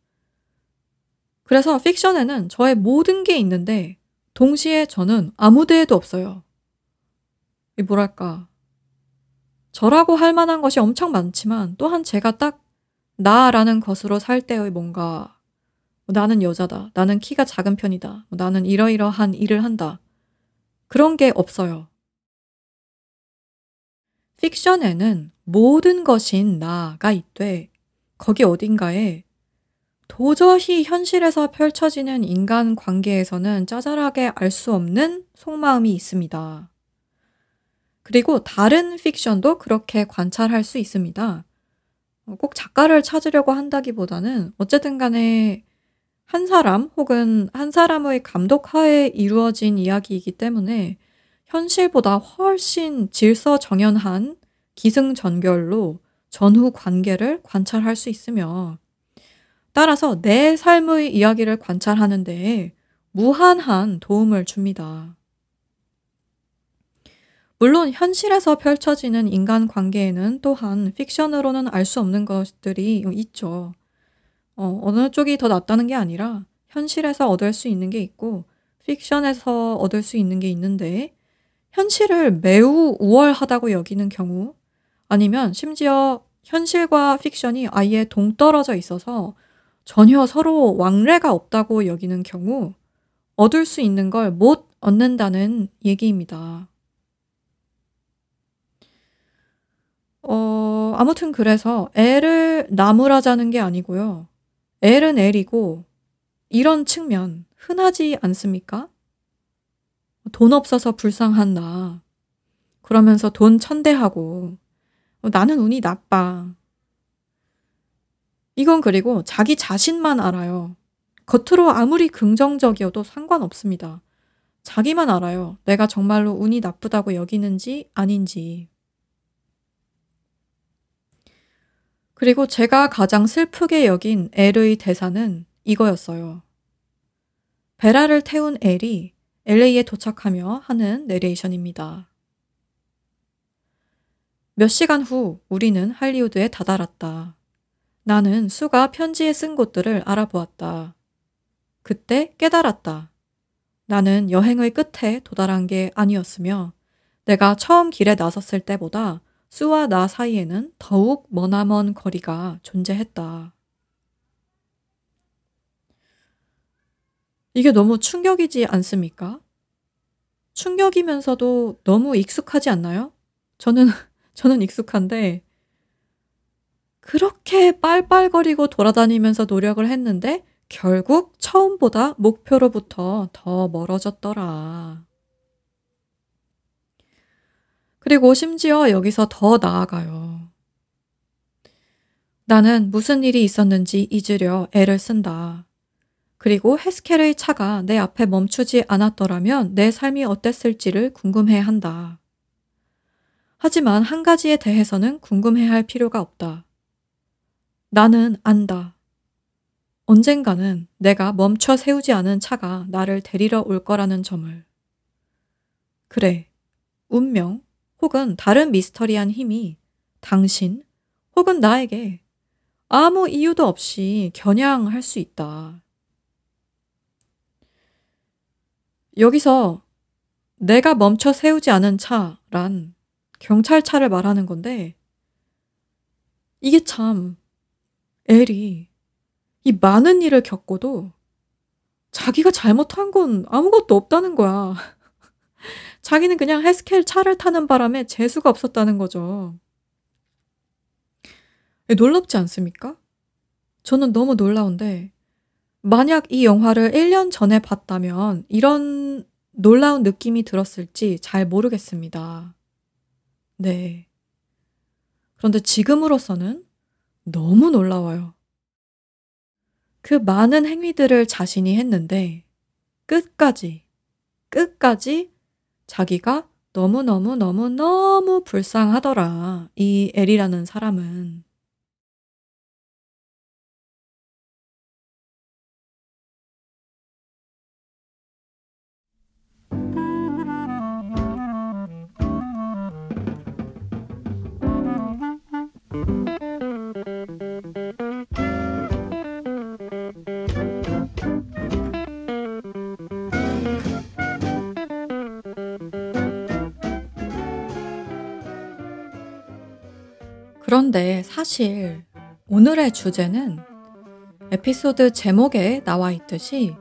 그래서 픽션에는 저의 모든 게 있는데 동시에 저는 아무 데에도 없어요. 이 뭐랄까. 저라고 할 만한 것이 엄청 많지만 또한 제가 딱 나라는 것으로 살 때의 뭔가 나는 여자다. 나는 키가 작은 편이다. 나는 이러이러한 일을 한다. 그런 게 없어요. 픽션에는 모든 것인 나가 있되 거기 어딘가에 도저히 현실에서 펼쳐지는 인간 관계에서는 짜잘하게 알 수 없는 속마음이 있습니다. 그리고 다른 픽션도 그렇게 관찰할 수 있습니다. 꼭 작가를 찾으려고 한다기보다는 어쨌든 간에 한 사람 혹은 한 사람의 감독 하에 이루어진 이야기이기 때문에 현실보다 훨씬 질서 정연한 기승전결로 전후 관계를 관찰할 수 있으며 따라서 내 삶의 이야기를 관찰하는 데 무한한 도움을 줍니다. 물론 현실에서 펼쳐지는 인간 관계에는 또한 픽션으로는 알 수 없는 것들이 있죠. 어, 어느 쪽이 더 낫다는 게 아니라 현실에서 얻을 수 있는 게 있고 픽션에서 얻을 수 있는 게 있는데 현실을 매우 우월하다고 여기는 경우 아니면 심지어 현실과 픽션이 아예 동떨어져 있어서 전혀 서로 왕래가 없다고 여기는 경우 얻을 수 있는 걸 못 얻는다는 얘기입니다. 어, 아무튼 그래서 애를 나무라자는 게 아니고요. L은 L이고 이런 측면 흔하지 않습니까? 돈 없어서 불쌍한 나. 그러면서 돈 천대하고 어, 나는 운이 나빠. 이건 그리고 자기 자신만 알아요. 겉으로 아무리 긍정적이어도 상관없습니다. 자기만 알아요. 내가 정말로 운이 나쁘다고 여기는지 아닌지. 그리고 제가 가장 슬프게 여긴 엘의 대사는 이거였어요. 베라를 태운 엘이 LA에 도착하며 하는 내레이션입니다. 몇 시간 후 우리는 할리우드에 다다랐다. 나는 수가 편지에 쓴 곳들을 알아보았다. 그때 깨달았다. 나는 여행의 끝에 도달한 게 아니었으며 내가 처음 길에 나섰을 때보다 수와 나 사이에는 더욱 머나먼 거리가 존재했다. 이게 너무 충격이지 않습니까? 충격이면서도 너무 익숙하지 않나요? 저는, (laughs) 저는 익숙한데, 그렇게 빨빨거리고 돌아다니면서 노력을 했는데, 결국 처음보다 목표로부터 더 멀어졌더라. 그리고 심지어 여기서 더 나아가요. 나는 무슨 일이 있었는지 잊으려 애를 쓴다. 그리고 헤스켈의 차가 내 앞에 멈추지 않았더라면 내 삶이 어땠을지를 궁금해 한다. 하지만 한 가지에 대해서는 궁금해 할 필요가 없다. 나는 안다. 언젠가는 내가 멈춰 세우지 않은 차가 나를 데리러 올 거라는 점을. 그래, 운명, 혹은 다른 미스터리한 힘이 당신 혹은 나에게 아무 이유도 없이 겨냥할 수 있다. 여기서 내가 멈춰 세우지 않은 차란 경찰차를 말하는 건데 이게 참 엘이 이 많은 일을 겪고도 자기가 잘못한 건 아무것도 없다는 거야. 자기는 그냥 헬스케일 차를 타는 바람에 재수가 없었다는 거죠. 놀랍지 않습니까? 저는 너무 놀라운데, 만약 이 영화를 1년 전에 봤다면 이런 놀라운 느낌이 들었을지 잘 모르겠습니다. 네. 그런데 지금으로서는 너무 놀라워요. 그 많은 행위들을 자신이 했는데 끝까지, 끝까지 자기가 너무너무너무너무 불쌍하더라. 이 엘이라는 사람은. 그런데 사실 오늘의 주제는 에피소드 제목에 나와 있듯이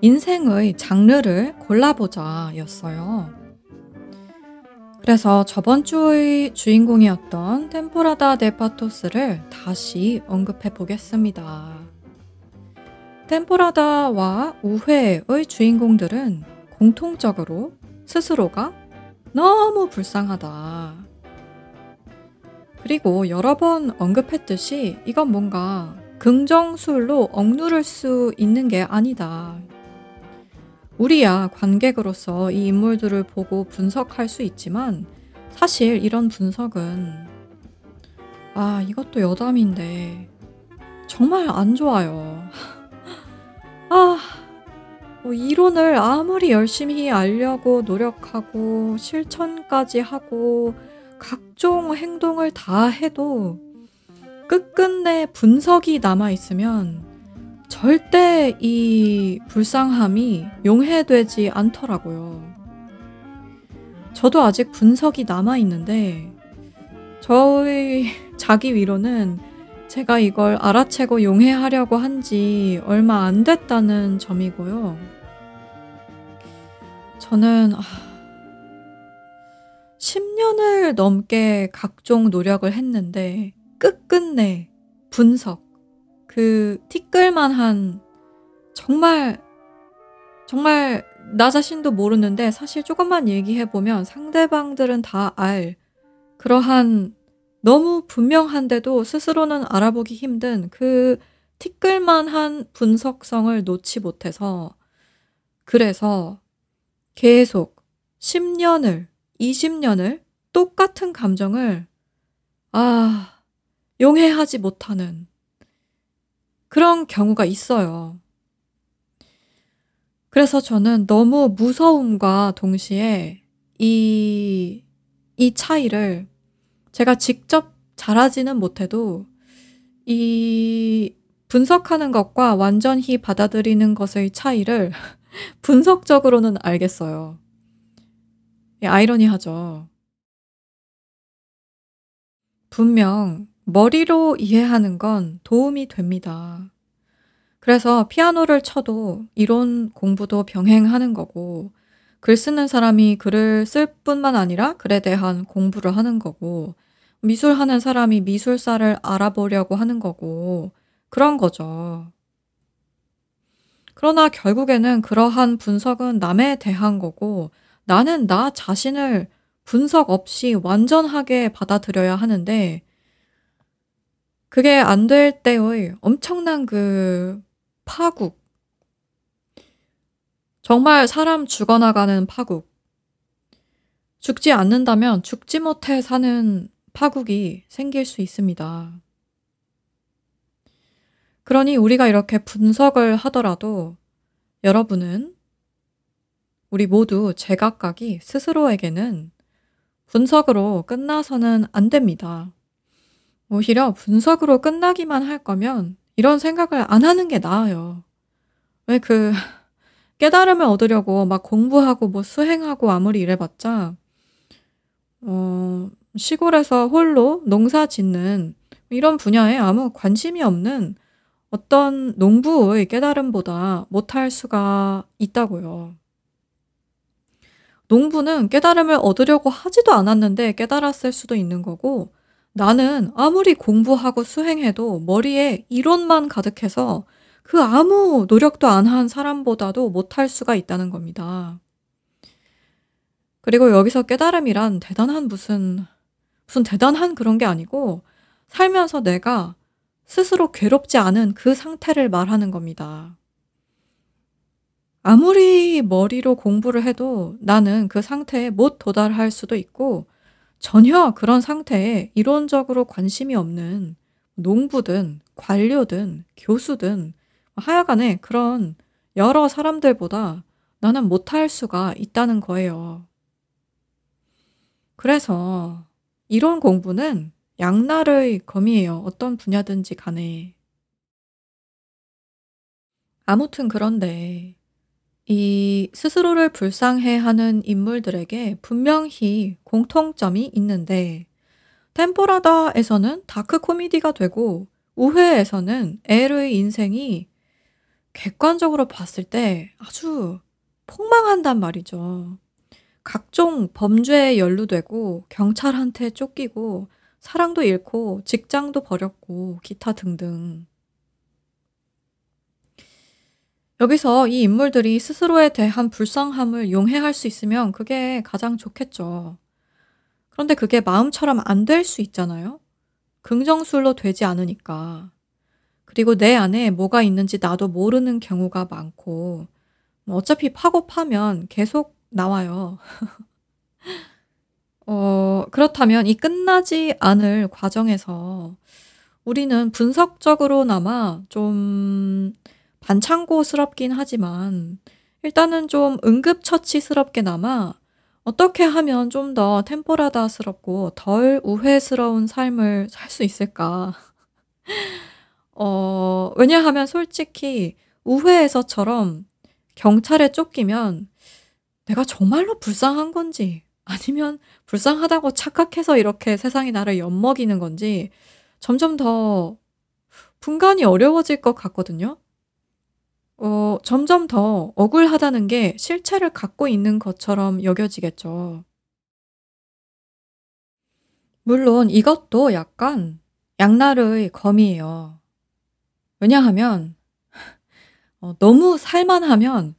인생의 장르를 골라보자 였어요. 그래서 저번 주의 주인공이었던 템포라다 데파토스를 다시 언급해 보겠습니다. 템포라다와 우회의 주인공들은 공통적으로 스스로가 너무 불쌍하다. 그리고 여러 번 언급했듯이 이건 뭔가 긍정술로 억누를 수 있는 게 아니다. 우리야 관객으로서 이 인물들을 보고 분석할 수 있지만 사실 이런 분석은 아, 이것도 여담인데 정말 안 좋아요. (laughs) 아, 뭐 이론을 아무리 열심히 알려고 노력하고 실천까지 하고 각종 행동을 다 해도 끝끝내 분석이 남아있으면 절대 이 불쌍함이 용해되지 않더라고요. 저도 아직 분석이 남아있는데, 저의 (laughs) 자기 위로는 제가 이걸 알아채고 용해하려고 한 지 얼마 안 됐다는 점이고요. 저는, 아, 10년을 넘게 각종 노력을 했는데 끝끝내 분석, 그 티끌만한 정말 정말 나 자신도 모르는데 사실 조금만 얘기해 보면 상대방들은 다 알 그러한 너무 분명한데도 스스로는 알아보기 힘든 그 티끌만한 분석성을 놓지 못해서 그래서 계속 10년을 20년을 똑같은 감정을 아, 용해하지 못하는 그런 경우가 있어요. 그래서 저는 너무 무서움과 동시에 이, 이 차이를 제가 직접 잘하지는 못해도 이 분석하는 것과 완전히 받아들이는 것의 차이를 (laughs) 분석적으로는 알겠어요. 예, 아이러니하죠. 분명 머리로 이해하는 건 도움이 됩니다. 그래서 피아노를 쳐도 이론 공부도 병행하는 거고, 글 쓰는 사람이 글을 쓸 뿐만 아니라 글에 대한 공부를 하는 거고, 미술하는 사람이 미술사를 알아보려고 하는 거고, 그런 거죠. 그러나 결국에는 그러한 분석은 남에 대한 거고, 나는 나 자신을 분석 없이 완전하게 받아들여야 하는데 그게 안 될 때의 엄청난 그 파국. 정말 사람 죽어나가는 파국. 죽지 않는다면 죽지 못해 사는 파국이 생길 수 있습니다. 그러니 우리가 이렇게 분석을 하더라도 여러분은 우리 모두 제각각이 스스로에게는 분석으로 끝나서는 안 됩니다. 오히려 분석으로 끝나기만 할 거면 이런 생각을 안 하는 게 나아요. 왜 그 (laughs) 깨달음을 얻으려고 막 공부하고 뭐 수행하고 아무리 이래봤자 어, 시골에서 홀로 농사 짓는 이런 분야에 아무 관심이 없는 어떤 농부의 깨달음보다 못할 수가 있다고요. 농부는 깨달음을 얻으려고 하지도 않았는데 깨달았을 수도 있는 거고, 나는 아무리 공부하고 수행해도 머리에 이론만 가득해서 그 아무 노력도 안 한 사람보다도 못할 수가 있다는 겁니다. 그리고 여기서 깨달음이란 대단한 무슨 무슨 대단한 그런 게 아니고 살면서 내가 스스로 괴롭지 않은 그 상태를 말하는 겁니다. 아무리 머리로 공부를 해도 나는 그 상태에 못 도달할 수도 있고 전혀 그런 상태에 이론적으로 관심이 없는 농부든 관료든 교수든 하여간에 그런 여러 사람들보다 나는 못할 수가 있다는 거예요. 그래서 이론 공부는 양날의 검이에요. 어떤 분야든지 간에. 아무튼 그런데 이 스스로를 불쌍해하는 인물들에게 분명히 공통점이 있는데 템포라다에서는 다크 코미디가 되고 우회에서는 엘의 인생이 객관적으로 봤을 때 아주 폭망한단 말이죠. 각종 범죄에 연루되고 경찰한테 쫓기고 사랑도 잃고 직장도 버렸고 기타 등등. 여기서 이 인물들이 스스로에 대한 불쌍함을 용해할 수 있으면 그게 가장 좋겠죠. 그런데 그게 마음처럼 안 될 수 있잖아요. 긍정술로 되지 않으니까. 그리고 내 안에 뭐가 있는지 나도 모르는 경우가 많고, 뭐 어차피 파고 파면 계속 나와요. (laughs) 어, 그렇다면 이 끝나지 않을 과정에서 우리는 분석적으로나마 좀 반창고스럽긴 하지만 일단은 좀 응급처치스럽게나마 어떻게 하면 좀 더 템포라다스럽고 덜 우회스러운 삶을 살 수 있을까? (laughs) 어, 왜냐하면 솔직히 우회에서처럼 경찰에 쫓기면 내가 정말로 불쌍한 건지 아니면 불쌍하다고 착각해서 이렇게 세상이 나를 엿먹이는 건지 점점 더 분간이 어려워질 것 같거든요. 어, 점점 더 억울하다는 게 실체를 갖고 있는 것처럼 여겨지겠죠. 물론 이것도 약간 양날의 검이에요. 왜냐하면 어, 너무 살만하면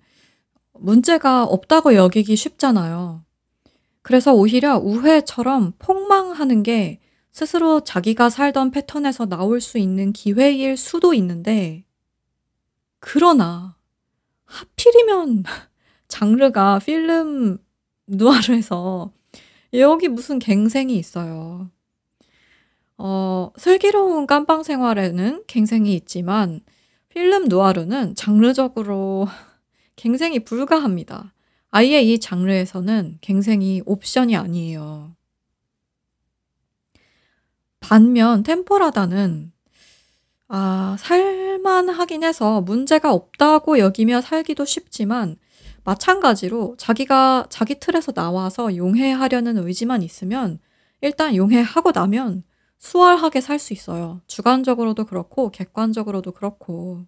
문제가 없다고 여기기 쉽잖아요. 그래서 오히려 우회처럼 폭망하는 게 스스로 자기가 살던 패턴에서 나올 수 있는 기회일 수도 있는데 그러나 하필이면 (laughs) 장르가 필름 누아르에서 여기 무슨 갱생이 있어요. 어, 슬기로운 깜빵 생활에는 갱생이 있지만 필름 누아르는 장르적으로 (laughs) 갱생이 불가합니다. 아예 이 장르에서는 갱생이 옵션이 아니에요. 반면 템포라다는 아, 살만하긴 해서 문제가 없다고 여기며 살기도 쉽지만 마찬가지로 자기가 자기 틀에서 나와서 용해하려는 의지만 있으면 일단 용해하고 나면 수월하게 살 수 있어요. 주관적으로도 그렇고 객관적으로도 그렇고.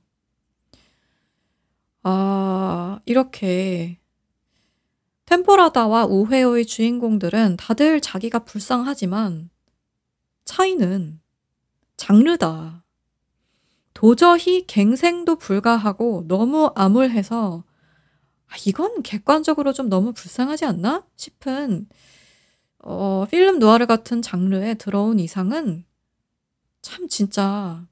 아, 이렇게 템포라다와 우회의 주인공들은 다들 자기가 불쌍하지만 차이는 장르다. 도저히 갱생도 불가하고 너무 암울해서 아, 이건 객관적으로 좀 너무 불쌍하지 않나 싶은 어, 필름 노아르 같은 장르에 들어온 이상은 참 진짜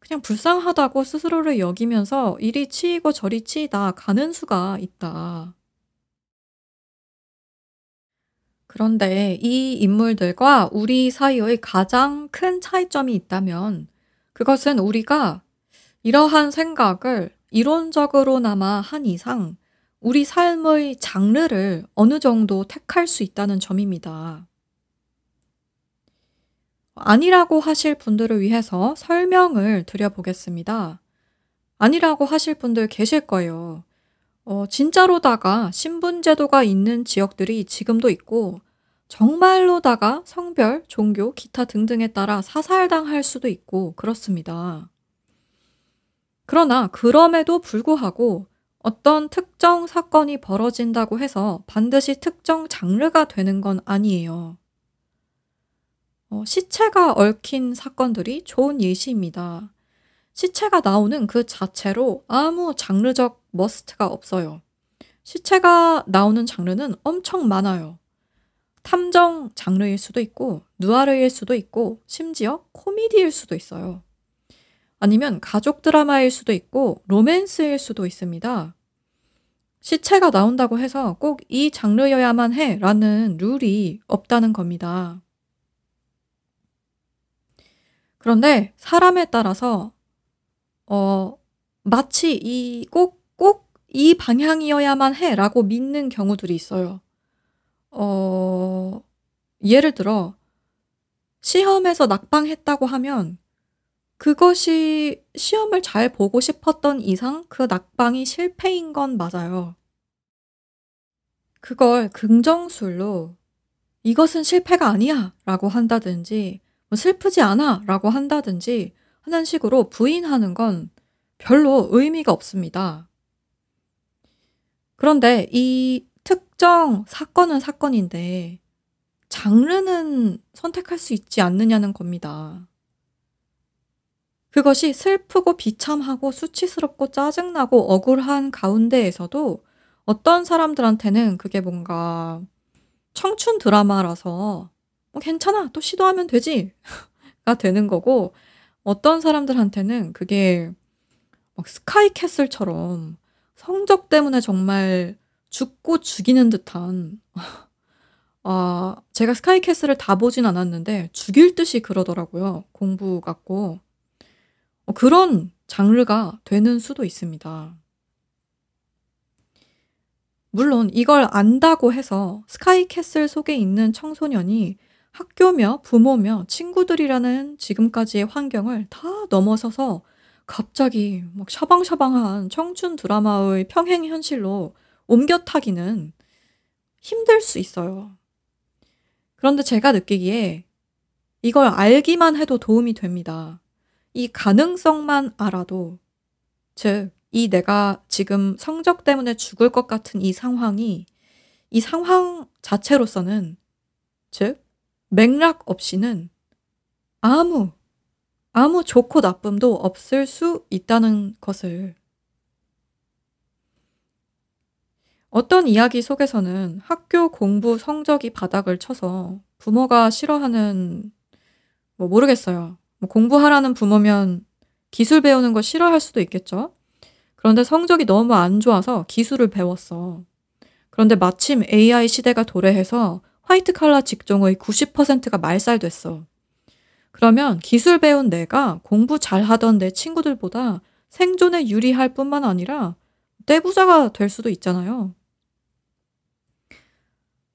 그냥 불쌍하다고 스스로를 여기면서 이리 치이고 저리 치이다 가는 수가 있다. 그런데 이 인물들과 우리 사이의 가장 큰 차이점이 있다면 그것은 우리가 이러한 생각을 이론적으로나마 한 이상 우리 삶의 장르를 어느 정도 택할 수 있다는 점입니다. 아니라고 하실 분들을 위해서 설명을 드려보겠습니다. 아니라고 하실 분들 계실 거예요. 어, 진짜로다가 신분제도가 있는 지역들이 지금도 있고, 정말로다가 성별, 종교, 기타 등등에 따라 사살당할 수도 있고 그렇습니다. 그러나 그럼에도 불구하고 어떤 특정 사건이 벌어진다고 해서 반드시 특정 장르가 되는 건 아니에요. 어, 시체가 얽힌 사건들이 좋은 예시입니다. 시체가 나오는 그 자체로 아무 장르적 머스트가 없어요. 시체가 나오는 장르는 엄청 많아요. 탐정 장르일 수도 있고, 누아르일 수도 있고, 심지어 코미디일 수도 있어요. 아니면 가족 드라마일 수도 있고, 로맨스일 수도 있습니다. 시체가 나온다고 해서 꼭 이 장르여야만 해 라는 룰이 없다는 겁니다. 그런데 사람에 따라서, 어, 마치 이 꼭, 꼭 이 방향이어야만 해 라고 믿는 경우들이 있어요. 어, 예를 들어, 시험에서 낙방했다고 하면 그것이 시험을 잘 보고 싶었던 이상 그 낙방이 실패인 건 맞아요. 그걸 긍정술로 이것은 실패가 아니야 라고 한다든지 뭐 슬프지 않아 라고 한다든지 하는 식으로 부인하는 건 별로 의미가 없습니다. 그런데 이 특정 사건은 사건인데 장르는 선택할 수 있지 않느냐는 겁니다. 그것이 슬프고 비참하고 수치스럽고 짜증나고 억울한 가운데에서도 어떤 사람들한테는 그게 뭔가 청춘 드라마라서 뭐 괜찮아 또 시도하면 되지 가 (laughs) 되는 거고 어떤 사람들한테는 그게 막 스카이캐슬처럼 성적 때문에 정말 죽고 죽이는 듯한 (laughs) 아 제가 스카이캐슬을 다 보진 않았는데 죽일 듯이 그러더라고요. 공부 같고. 어 그런 장르가 되는 수도 있습니다. 물론 이걸 안다고 해서 스카이캐슬 속에 있는 청소년이 학교며 부모며 친구들이라는 지금까지의 환경을 다 넘어서서 갑자기 막 샤방샤방한 청춘 드라마의 평행 현실로 옮겨 타기는 힘들 수 있어요. 그런데 제가 느끼기에 이걸 알기만 해도 도움이 됩니다. 이 가능성만 알아도, 즉, 이 내가 지금 성적 때문에 죽을 것 같은 이 상황이 이 상황 자체로서는, 즉, 맥락 없이는 아무, 아무 좋고 나쁨도 없을 수 있다는 것을 어떤 이야기 속에서는 학교 공부 성적이 바닥을 쳐서 부모가 싫어하는 뭐 모르겠어요. 뭐 공부하라는 부모면 기술 배우는 거 싫어할 수도 있겠죠. 그런데 성적이 너무 안 좋아서 기술을 배웠어. 그런데 마침 AI 시대가 도래해서 화이트 칼라 직종의 90%가 말살됐어. 그러면 기술 배운 내가 공부 잘하던 내 친구들보다 생존에 유리할 뿐만 아니라 떼부자가 될 수도 있잖아요.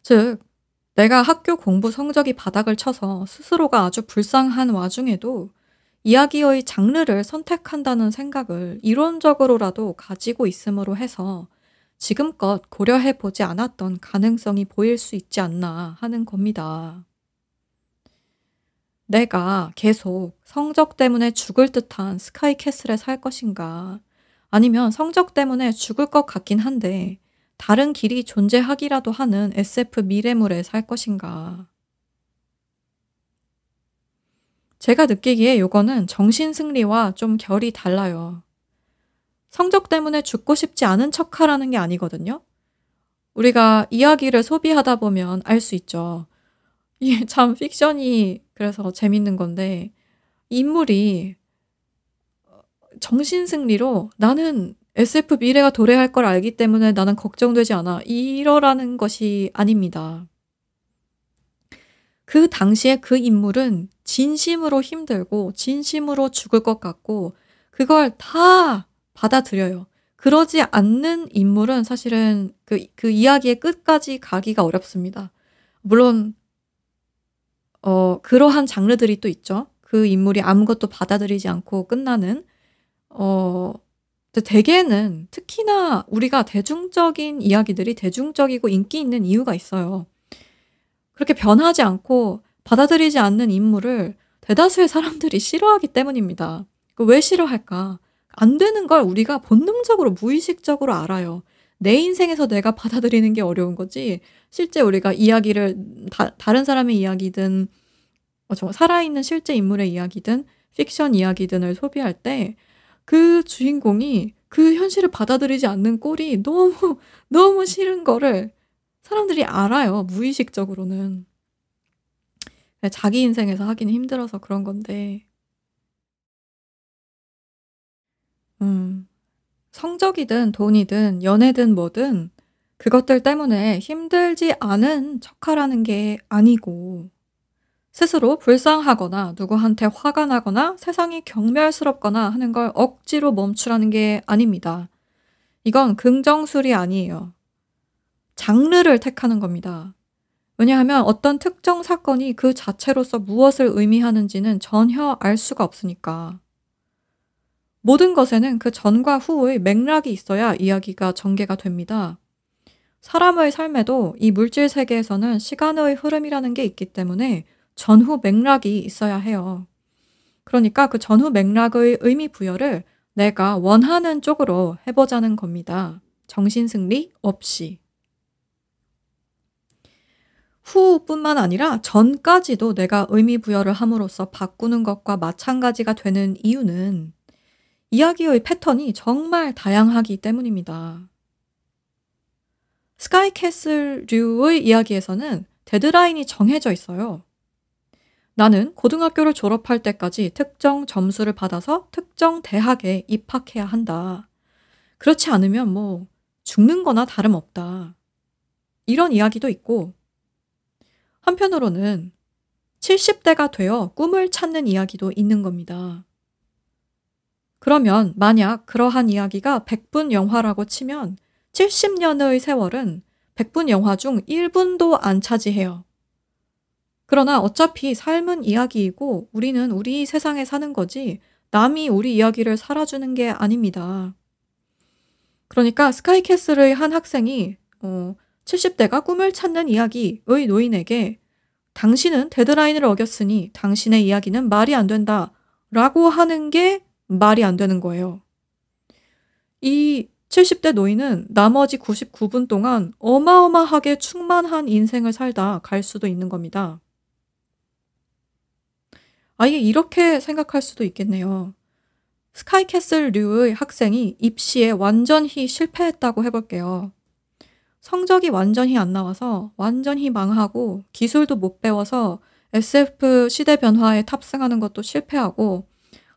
즉, 내가 학교 공부 성적이 바닥을 쳐서 스스로가 아주 불쌍한 와중에도 이야기의 장르를 선택한다는 생각을 이론적으로라도 가지고 있음으로 해서 지금껏 고려해 보지 않았던 가능성이 보일 수 있지 않나 하는 겁니다. 내가 계속 성적 때문에 죽을 듯한 스카이캐슬에 살 것인가, 아니면 성적 때문에 죽을 것 같긴 한데 다른 길이 존재하기라도 하는 SF 미래물에 살 것인가. 제가 느끼기에 요거는 정신 승리와 좀 결이 달라요. 성적 때문에 죽고 싶지 않은 척 하라는 게 아니거든요. 우리가 이야기를 소비하다 보면 알 수 있죠. 이게 (laughs) 참 픽션이 그래서 재밌는 건데, 인물이 정신 승리로 나는 SF 미래가 도래할 걸 알기 때문에 나는 걱정되지 않아. 이러라는 것이 아닙니다. 그 당시에 그 인물은 진심으로 힘들고 진심으로 죽을 것 같고 그걸 다 받아들여요. 그러지 않는 인물은 사실은 그, 그 이야기의 끝까지 가기가 어렵습니다. 물론, 어, 그러한 장르들이 또 있죠. 그 인물이 아무것도 받아들이지 않고 끝나는, 어, 대개는 특히나 우리가 대중적인 이야기들이 대중적이고 인기 있는 이유가 있어요. 그렇게 변하지 않고 받아들이지 않는 인물을 대다수의 사람들이 싫어하기 때문입니다. 그왜 싫어할까? 안 되는 걸 우리가 본능적으로 무의식적으로 알아요. 내 인생에서 내가 받아들이는 게 어려운 거지. 실제 우리가 이야기를 다, 다른 사람의 이야기든 어, 살아있는 실제 인물의 이야기든 픽션 이야기든을 소비할 때 그 주인공이 그 현실을 받아들이지 않는 꼴이 너무, (laughs) 너무 싫은 거를 사람들이 알아요. 무의식적으로는. 자기 인생에서 하기는 힘들어서 그런 건데. 음. 성적이든 돈이든 연애든 뭐든 그것들 때문에 힘들지 않은 척하라는 게 아니고 스스로 불쌍하거나 누구한테 화가 나거나 세상이 경멸스럽거나 하는 걸 억지로 멈추라는 게 아닙니다. 이건 긍정술이 아니에요. 장르를 택하는 겁니다. 왜냐하면 어떤 특정 사건이 그 자체로서 무엇을 의미하는지는 전혀 알 수가 없으니까. 모든 것에는 그 전과 후의 맥락이 있어야 이야기가 전개가 됩니다. 사람의 삶에도 이 물질 세계에서는 시간의 흐름이라는 게 있기 때문에 전후 맥락이 있어야 해요. 그러니까 그 전후 맥락의 의미 부여를 내가 원하는 쪽으로 해보자는 겁니다. 정신승리 없이. 후뿐만 아니라 전까지도 내가 의미 부여를 함으로써 바꾸는 것과 마찬가지가 되는 이유는 이야기의 패턴이 정말 다양하기 때문입니다. 스카이캐슬류의 이야기에서는 데드라인이 정해져 있어요. 나는 고등학교를 졸업할 때까지 특정 점수를 받아서 특정 대학에 입학해야 한다. 그렇지 않으면 뭐 죽는 거나 다름없다. 이런 이야기도 있고, 한편으로는 70대가 되어 꿈을 찾는 이야기도 있는 겁니다. 그러면 만약 그러한 이야기가 100분 영화라고 치면 70년의 세월은 100분 영화 중 1분도 안 차지해요. 그러나 어차피 삶은 이야기이고 우리는 우리 세상에 사는 거지 남이 우리 이야기를 살아주는 게 아닙니다. 그러니까 스카이캐슬의 한 학생이 어, 70대가 꿈을 찾는 이야기의 노인에게 당신은 데드라인을 어겼으니 당신의 이야기는 말이 안 된다. 라고 하는 게 말이 안 되는 거예요. 이 70대 노인은 나머지 99분 동안 어마어마하게 충만한 인생을 살다 갈 수도 있는 겁니다. 아예 이렇게 생각할 수도 있겠네요. 스카이캐슬류의 학생이 입시에 완전히 실패했다고 해볼게요. 성적이 완전히 안 나와서 완전히 망하고 기술도 못 배워서 SF 시대 변화에 탑승하는 것도 실패하고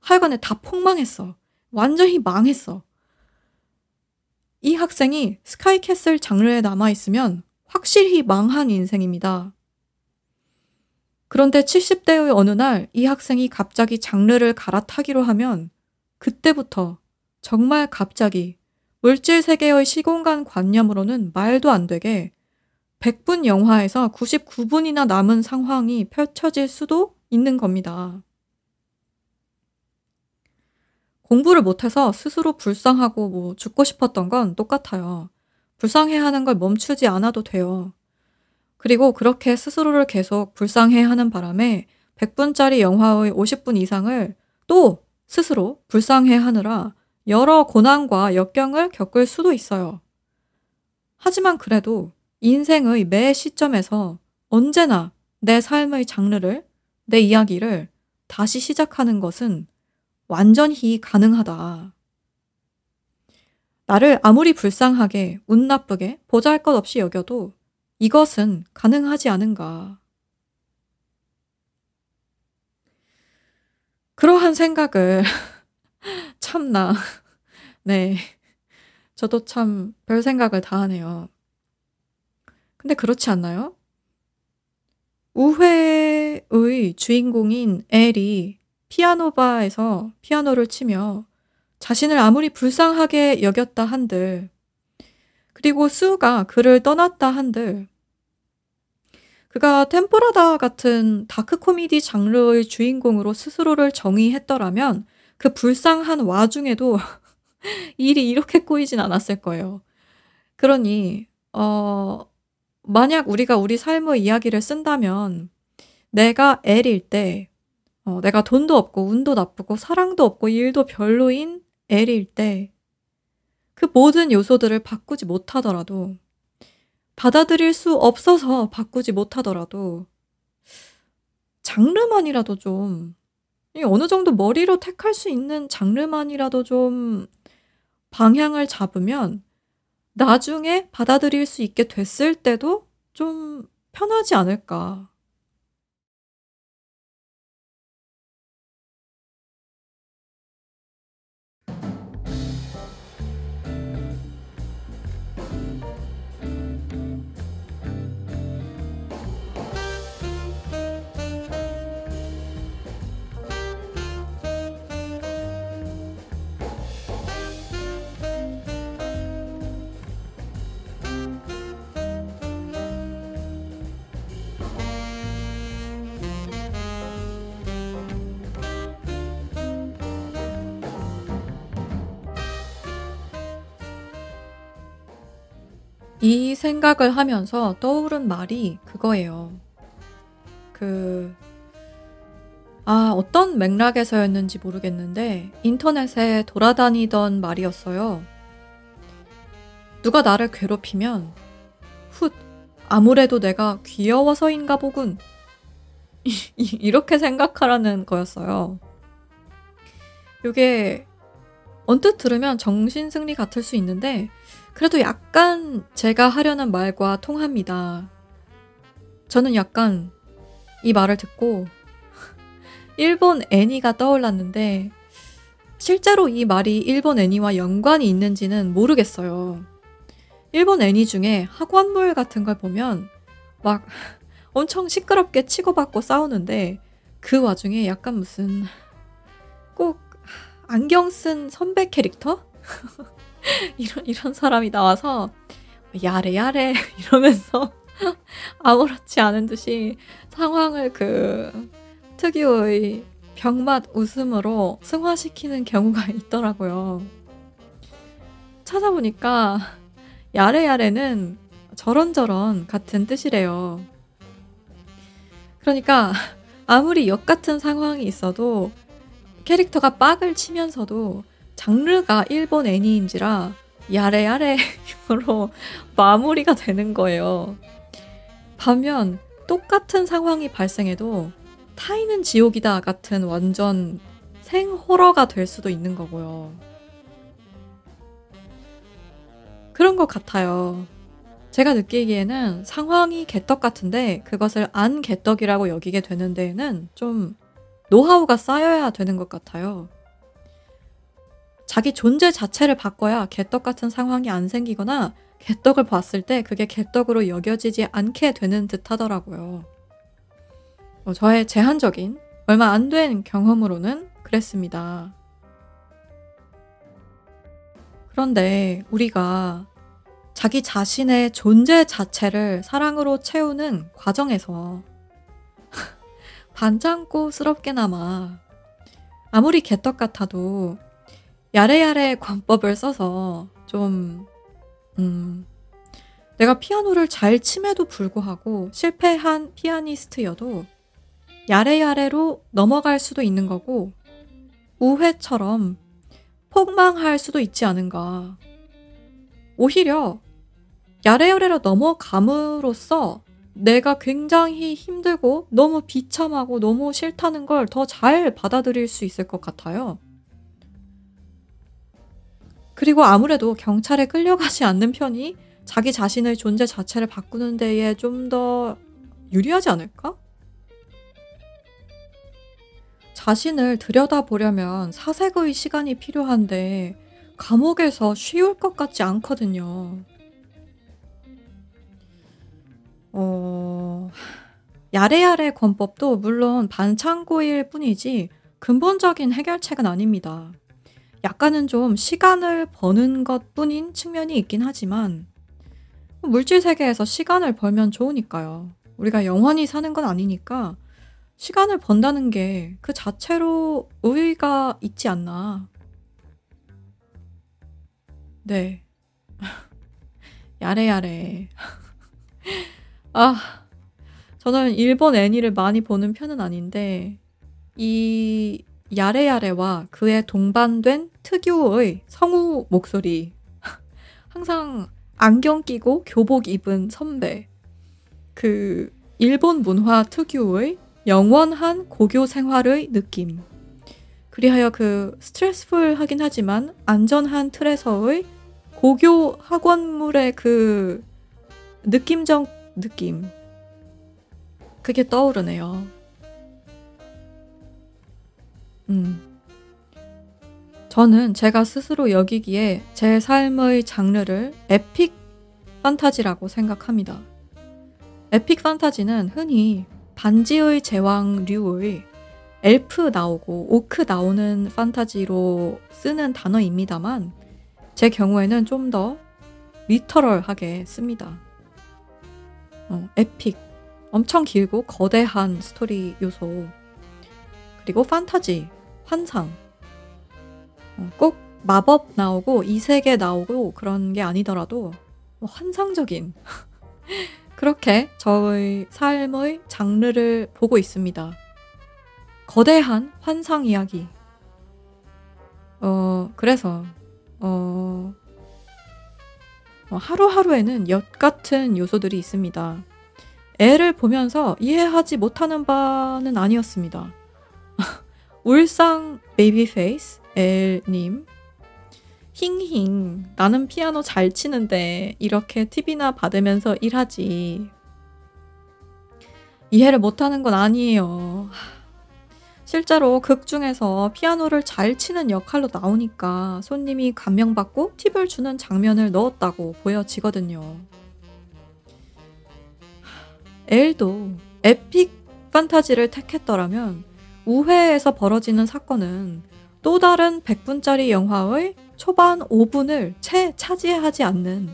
하여간에 다 폭망했어. 완전히 망했어. 이 학생이 스카이캐슬 장르에 남아있으면 확실히 망한 인생입니다. 그런데 70대의 어느 날 이 학생이 갑자기 장르를 갈아타기로 하면 그때부터 정말 갑자기 물질 세계의 시공간 관념으로는 말도 안 되게 100분 영화에서 99분이나 남은 상황이 펼쳐질 수도 있는 겁니다. 공부를 못해서 스스로 불쌍하고 뭐 죽고 싶었던 건 똑같아요. 불쌍해 하는 걸 멈추지 않아도 돼요. 그리고 그렇게 스스로를 계속 불쌍해 하는 바람에 100분짜리 영화의 50분 이상을 또 스스로 불쌍해 하느라 여러 고난과 역경을 겪을 수도 있어요. 하지만 그래도 인생의 매 시점에서 언제나 내 삶의 장르를, 내 이야기를 다시 시작하는 것은 완전히 가능하다. 나를 아무리 불쌍하게, 운 나쁘게, 보잘 것 없이 여겨도 이것은 가능하지 않은가. 그러한 생각을 (laughs) 참나. (laughs) 네. 저도 참 별 생각을 다 하네요. 근데 그렇지 않나요? 우회의 주인공인 엘이 피아노 바에서 피아노를 치며 자신을 아무리 불쌍하게 여겼다 한들, 그리고 수가 그를 떠났다 한들, 그가 템포라다 같은 dark 코미디 장르의 주인공으로 스스로를 정의했더라면 그 불쌍한 와중에도 (laughs) 일이 이렇게 꼬이진 않았을 거예요. 그러니, 어, 만약 우리가 우리 삶의 이야기를 쓴다면 내가 L일 때, 어, 내가 돈도 없고 운도 나쁘고 사랑도 없고 일도 별로인 L일 때, 그 모든 요소들을 바꾸지 못하더라도, 받아들일 수 없어서 바꾸지 못하더라도, 장르만이라도 좀 어느 정도 머리로 택할 수 있는 장르만이라도 좀 방향을 잡으면 나중에 받아들일 수 있게 됐을 때도 좀 편하지 않을까. 이 생각을 하면서 떠오른 말이 그거예요. 그, 아, 어떤 맥락에서였는지 모르겠는데, 인터넷에 돌아다니던 말이었어요. 누가 나를 괴롭히면, 훗, 아무래도 내가 귀여워서인가 보군. 이렇게 생각하라는 거였어요. 이게 언뜻 들으면 정신승리 같을 수 있는데, 그래도 약간 제가 하려는 말과 통합니다. 저는 약간 이 말을 듣고 (laughs) 일본 애니가 떠올랐는데 실제로 이 말이 일본 애니와 연관이 있는지는 모르겠어요. 일본 애니 중에 학원물 같은 걸 보면 막 (laughs) 엄청 시끄럽게 치고받고 싸우는데 그 와중에 약간 무슨 꼭 안경 쓴 선배 캐릭터? (laughs) (laughs) 이런, 이런 사람이 나와서 야래 야래 (laughs) 이러면서 아무렇지 않은 듯이 상황을 그 특유의 병맛 웃음으로 승화시키는 경우가 (laughs) 있더라고요. 찾아보니까 야래야래는 저런저런 같은 뜻이래요. 그러니까 아무리 역 같은 상황이 있어도 캐릭터가 빡을 치면서도 장르가 일본 애니인지라 야래야래로 (laughs) 마무리가 되는 거예요. 반면 똑같은 상황이 발생해도 타이는 지옥이다 같은 완전 생호러가 될 수도 있는 거고요. 그런 것 같아요. 제가 느끼기에는 상황이 개떡 같은데 그것을 안 개떡이라고 여기게 되는 데에는 좀 노하우가 쌓여야 되는 것 같아요. 자기 존재 자체를 바꿔야 개떡 같은 상황이 안 생기거나 개떡을 봤을 때 그게 개떡으로 여겨지지 않게 되는 듯 하더라고요. 어, 저의 제한적인 얼마 안 된 경험으로는 그랬습니다. 그런데 우리가 자기 자신의 존재 자체를 사랑으로 채우는 과정에서 (laughs) 반창고스럽게나마 아무리 개떡 같아도 야래야래 관법을 써서 좀, 음, 내가 피아노를 잘 침에도 불구하고 실패한 피아니스트여도 야래야래로 넘어갈 수도 있는 거고, 우회처럼 폭망할 수도 있지 않은가. 오히려 야래야래로 넘어감으로써 내가 굉장히 힘들고 너무 비참하고 너무 싫다는 걸 더 잘 받아들일 수 있을 것 같아요. 그리고 아무래도 경찰에 끌려가지 않는 편이 자기 자신의 존재 자체를 바꾸는 데에 좀 더 유리하지 않을까? 자신을 들여다보려면 사색의 시간이 필요한데 감옥에서 쉬울 것 같지 않거든요. 어, 야래야래 권법도 물론 반창고일 뿐이지 근본적인 해결책은 아닙니다. 약간은 좀 시간을 버는 것 뿐인 측면이 있긴 하지만 물질 세계에서 시간을 벌면 좋으니까요. 우리가 영원히 사는 건 아니니까 시간을 번다는 게 그 자체로 의의가 있지 않나. 네. (laughs) 야래야래. (laughs) 아, 저는 일본 애니를 많이 보는 편은 아닌데, 이 야래야래와 그에 동반된 특유의 성우 목소리. (laughs) 항상 안경 끼고 교복 입은 선배. 그 일본 문화 특유의 영원한 고교 생활의 느낌. 그리하여 그 스트레스풀하긴 하지만 안전한 틀에서의 고교 학원물의 그 느낌적 느낌. 그게 떠오르네요. 음. 저는 제가 스스로 여기기에 제 삶의 장르를 epic 판타지라고 생각합니다. epic 판타지는 흔히 반지의 제왕류의 엘프 나오고 오크 나오는 판타지로 쓰는 단어입니다만 제 경우에는 좀 더 literal하게 씁니다. 어, epic 엄청 길고 거대한 스토리 요소 그리고 판타지 환상 어, 꼭 마법 나오고 이세계 나오고 그런 게 아니더라도 뭐 환상적인 (laughs) 그렇게 저의 삶의 장르를 보고 있습니다. 거대한 환상 이야기. 어, 그래서, 어, 어, 하루하루에는 엿 같은 요소들이 있습니다. 엘을 보면서 이해하지 못하는 바는 아니었습니다. 울상 babyface 엘님 힝힝 나는 피아노 잘 치는데 이렇게 팁이나 받으면서 일하지 이해를 못하는 건 아니에요. 실제로 극 중에서 피아노를 잘 치는 역할로 나오니까 손님이 감명받고 팁을 주는 장면을 넣었다고 보여지거든요. 엘도 에픽 판타지를 택했더라면 우회에서 벌어지는 사건은 또 다른 100분짜리 영화의 초반 5분을 채 차지하지 않는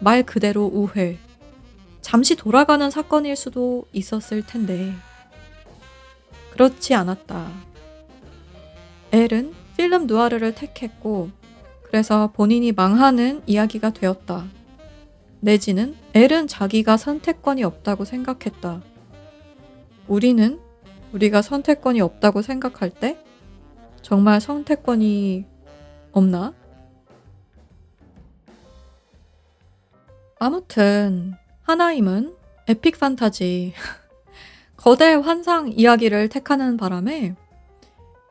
말 그대로 우회, 잠시 돌아가는 사건일 수도 있었을 텐데, 그렇지 않았다. 엘은 필름 누아르를 택했고, 그래서 본인이 망하는 이야기가 되었다. 내지는 엘은 자기가 선택권이 없다고 생각했다. 우리는 우리가 선택권이 없다고 생각할 때 정말 선택권이 없나? 아무튼 하나임은 에픽 판타지 (laughs) 거대 환상 이야기를 택하는 바람에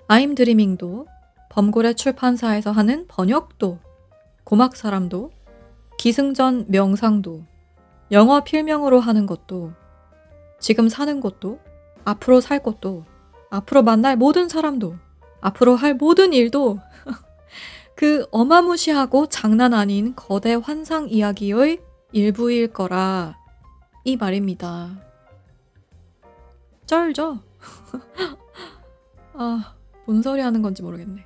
아임 드리밍도 범고래 출판사에서 하는 번역도 고막 사람도 기승전 명상도 영어 필명으로 하는 것도 지금 사는 것도 앞으로 살 것도 앞으로 만날 모든 사람도 앞으로 할 모든 일도 (laughs) 그 어마무시하고 장난 아닌 거대 환상 이야기의 일부일 거라 이 말입니다. 쩔죠? (laughs) 아, 뭔 소리 하는 건지 모르겠네.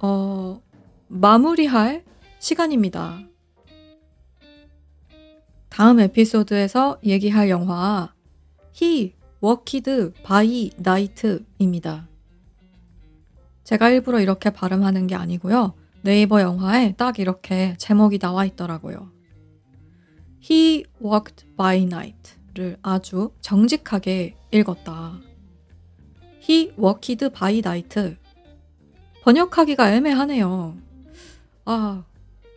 어, 마무리할 시간입니다. 다음 에피소드에서 얘기할 영화 히 워키드 바이 나이트입니다. 제가 일부러 이렇게 발음하는 게 아니고요. 네이버 영화에 딱 이렇게 제목이 나와 있더라고요. He walked by night를 아주 정직하게 읽었다. He walked by night. 번역하기가 애매하네요. 아,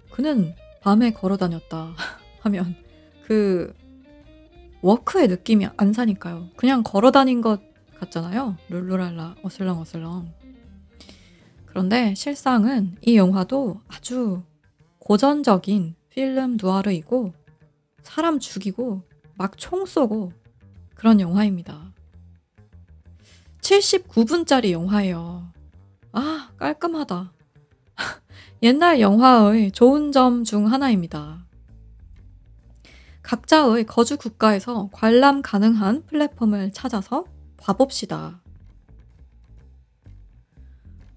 그는 밤에 걸어 다녔다. (laughs) 하면 그 워크의 느낌이 안 사니까요. 그냥 걸어 다닌 것 같잖아요. 룰루랄라 어슬렁어슬렁. 그런데 실상은 이 영화도 아주 고전적인 필름 누아르이고 사람 죽이고 막 총 쏘고 그런 영화입니다. 79분짜리 영화예요. 아, 깔끔하다. (laughs) 옛날 영화의 좋은 점 중 하나입니다. 각자의 거주 국가에서 관람 가능한 플랫폼을 찾아서 봐봅시다.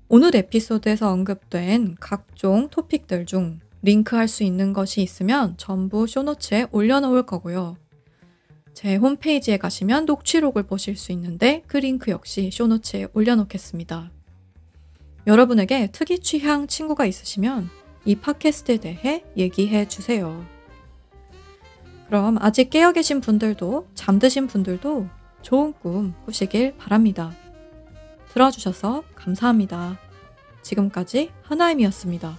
오늘 에피소드에서 언급된 각종 토픽들 중 링크할 수 있는 것이 있으면 전부 쇼노츠에 올려놓을 거고요. 제 홈페이지에 가시면 녹취록을 보실 수 있는데 그 링크 역시 쇼노츠에 올려놓겠습니다. 여러분에게 특이 취향 친구가 있으시면 이 팟캐스트에 대해 얘기해 주세요. 그럼 아직 깨어 계신 분들도 잠드신 분들도 좋은 꿈 꾸시길 바랍니다. 들어주셔서 감사합니다. 지금까지 하나임이었습니다.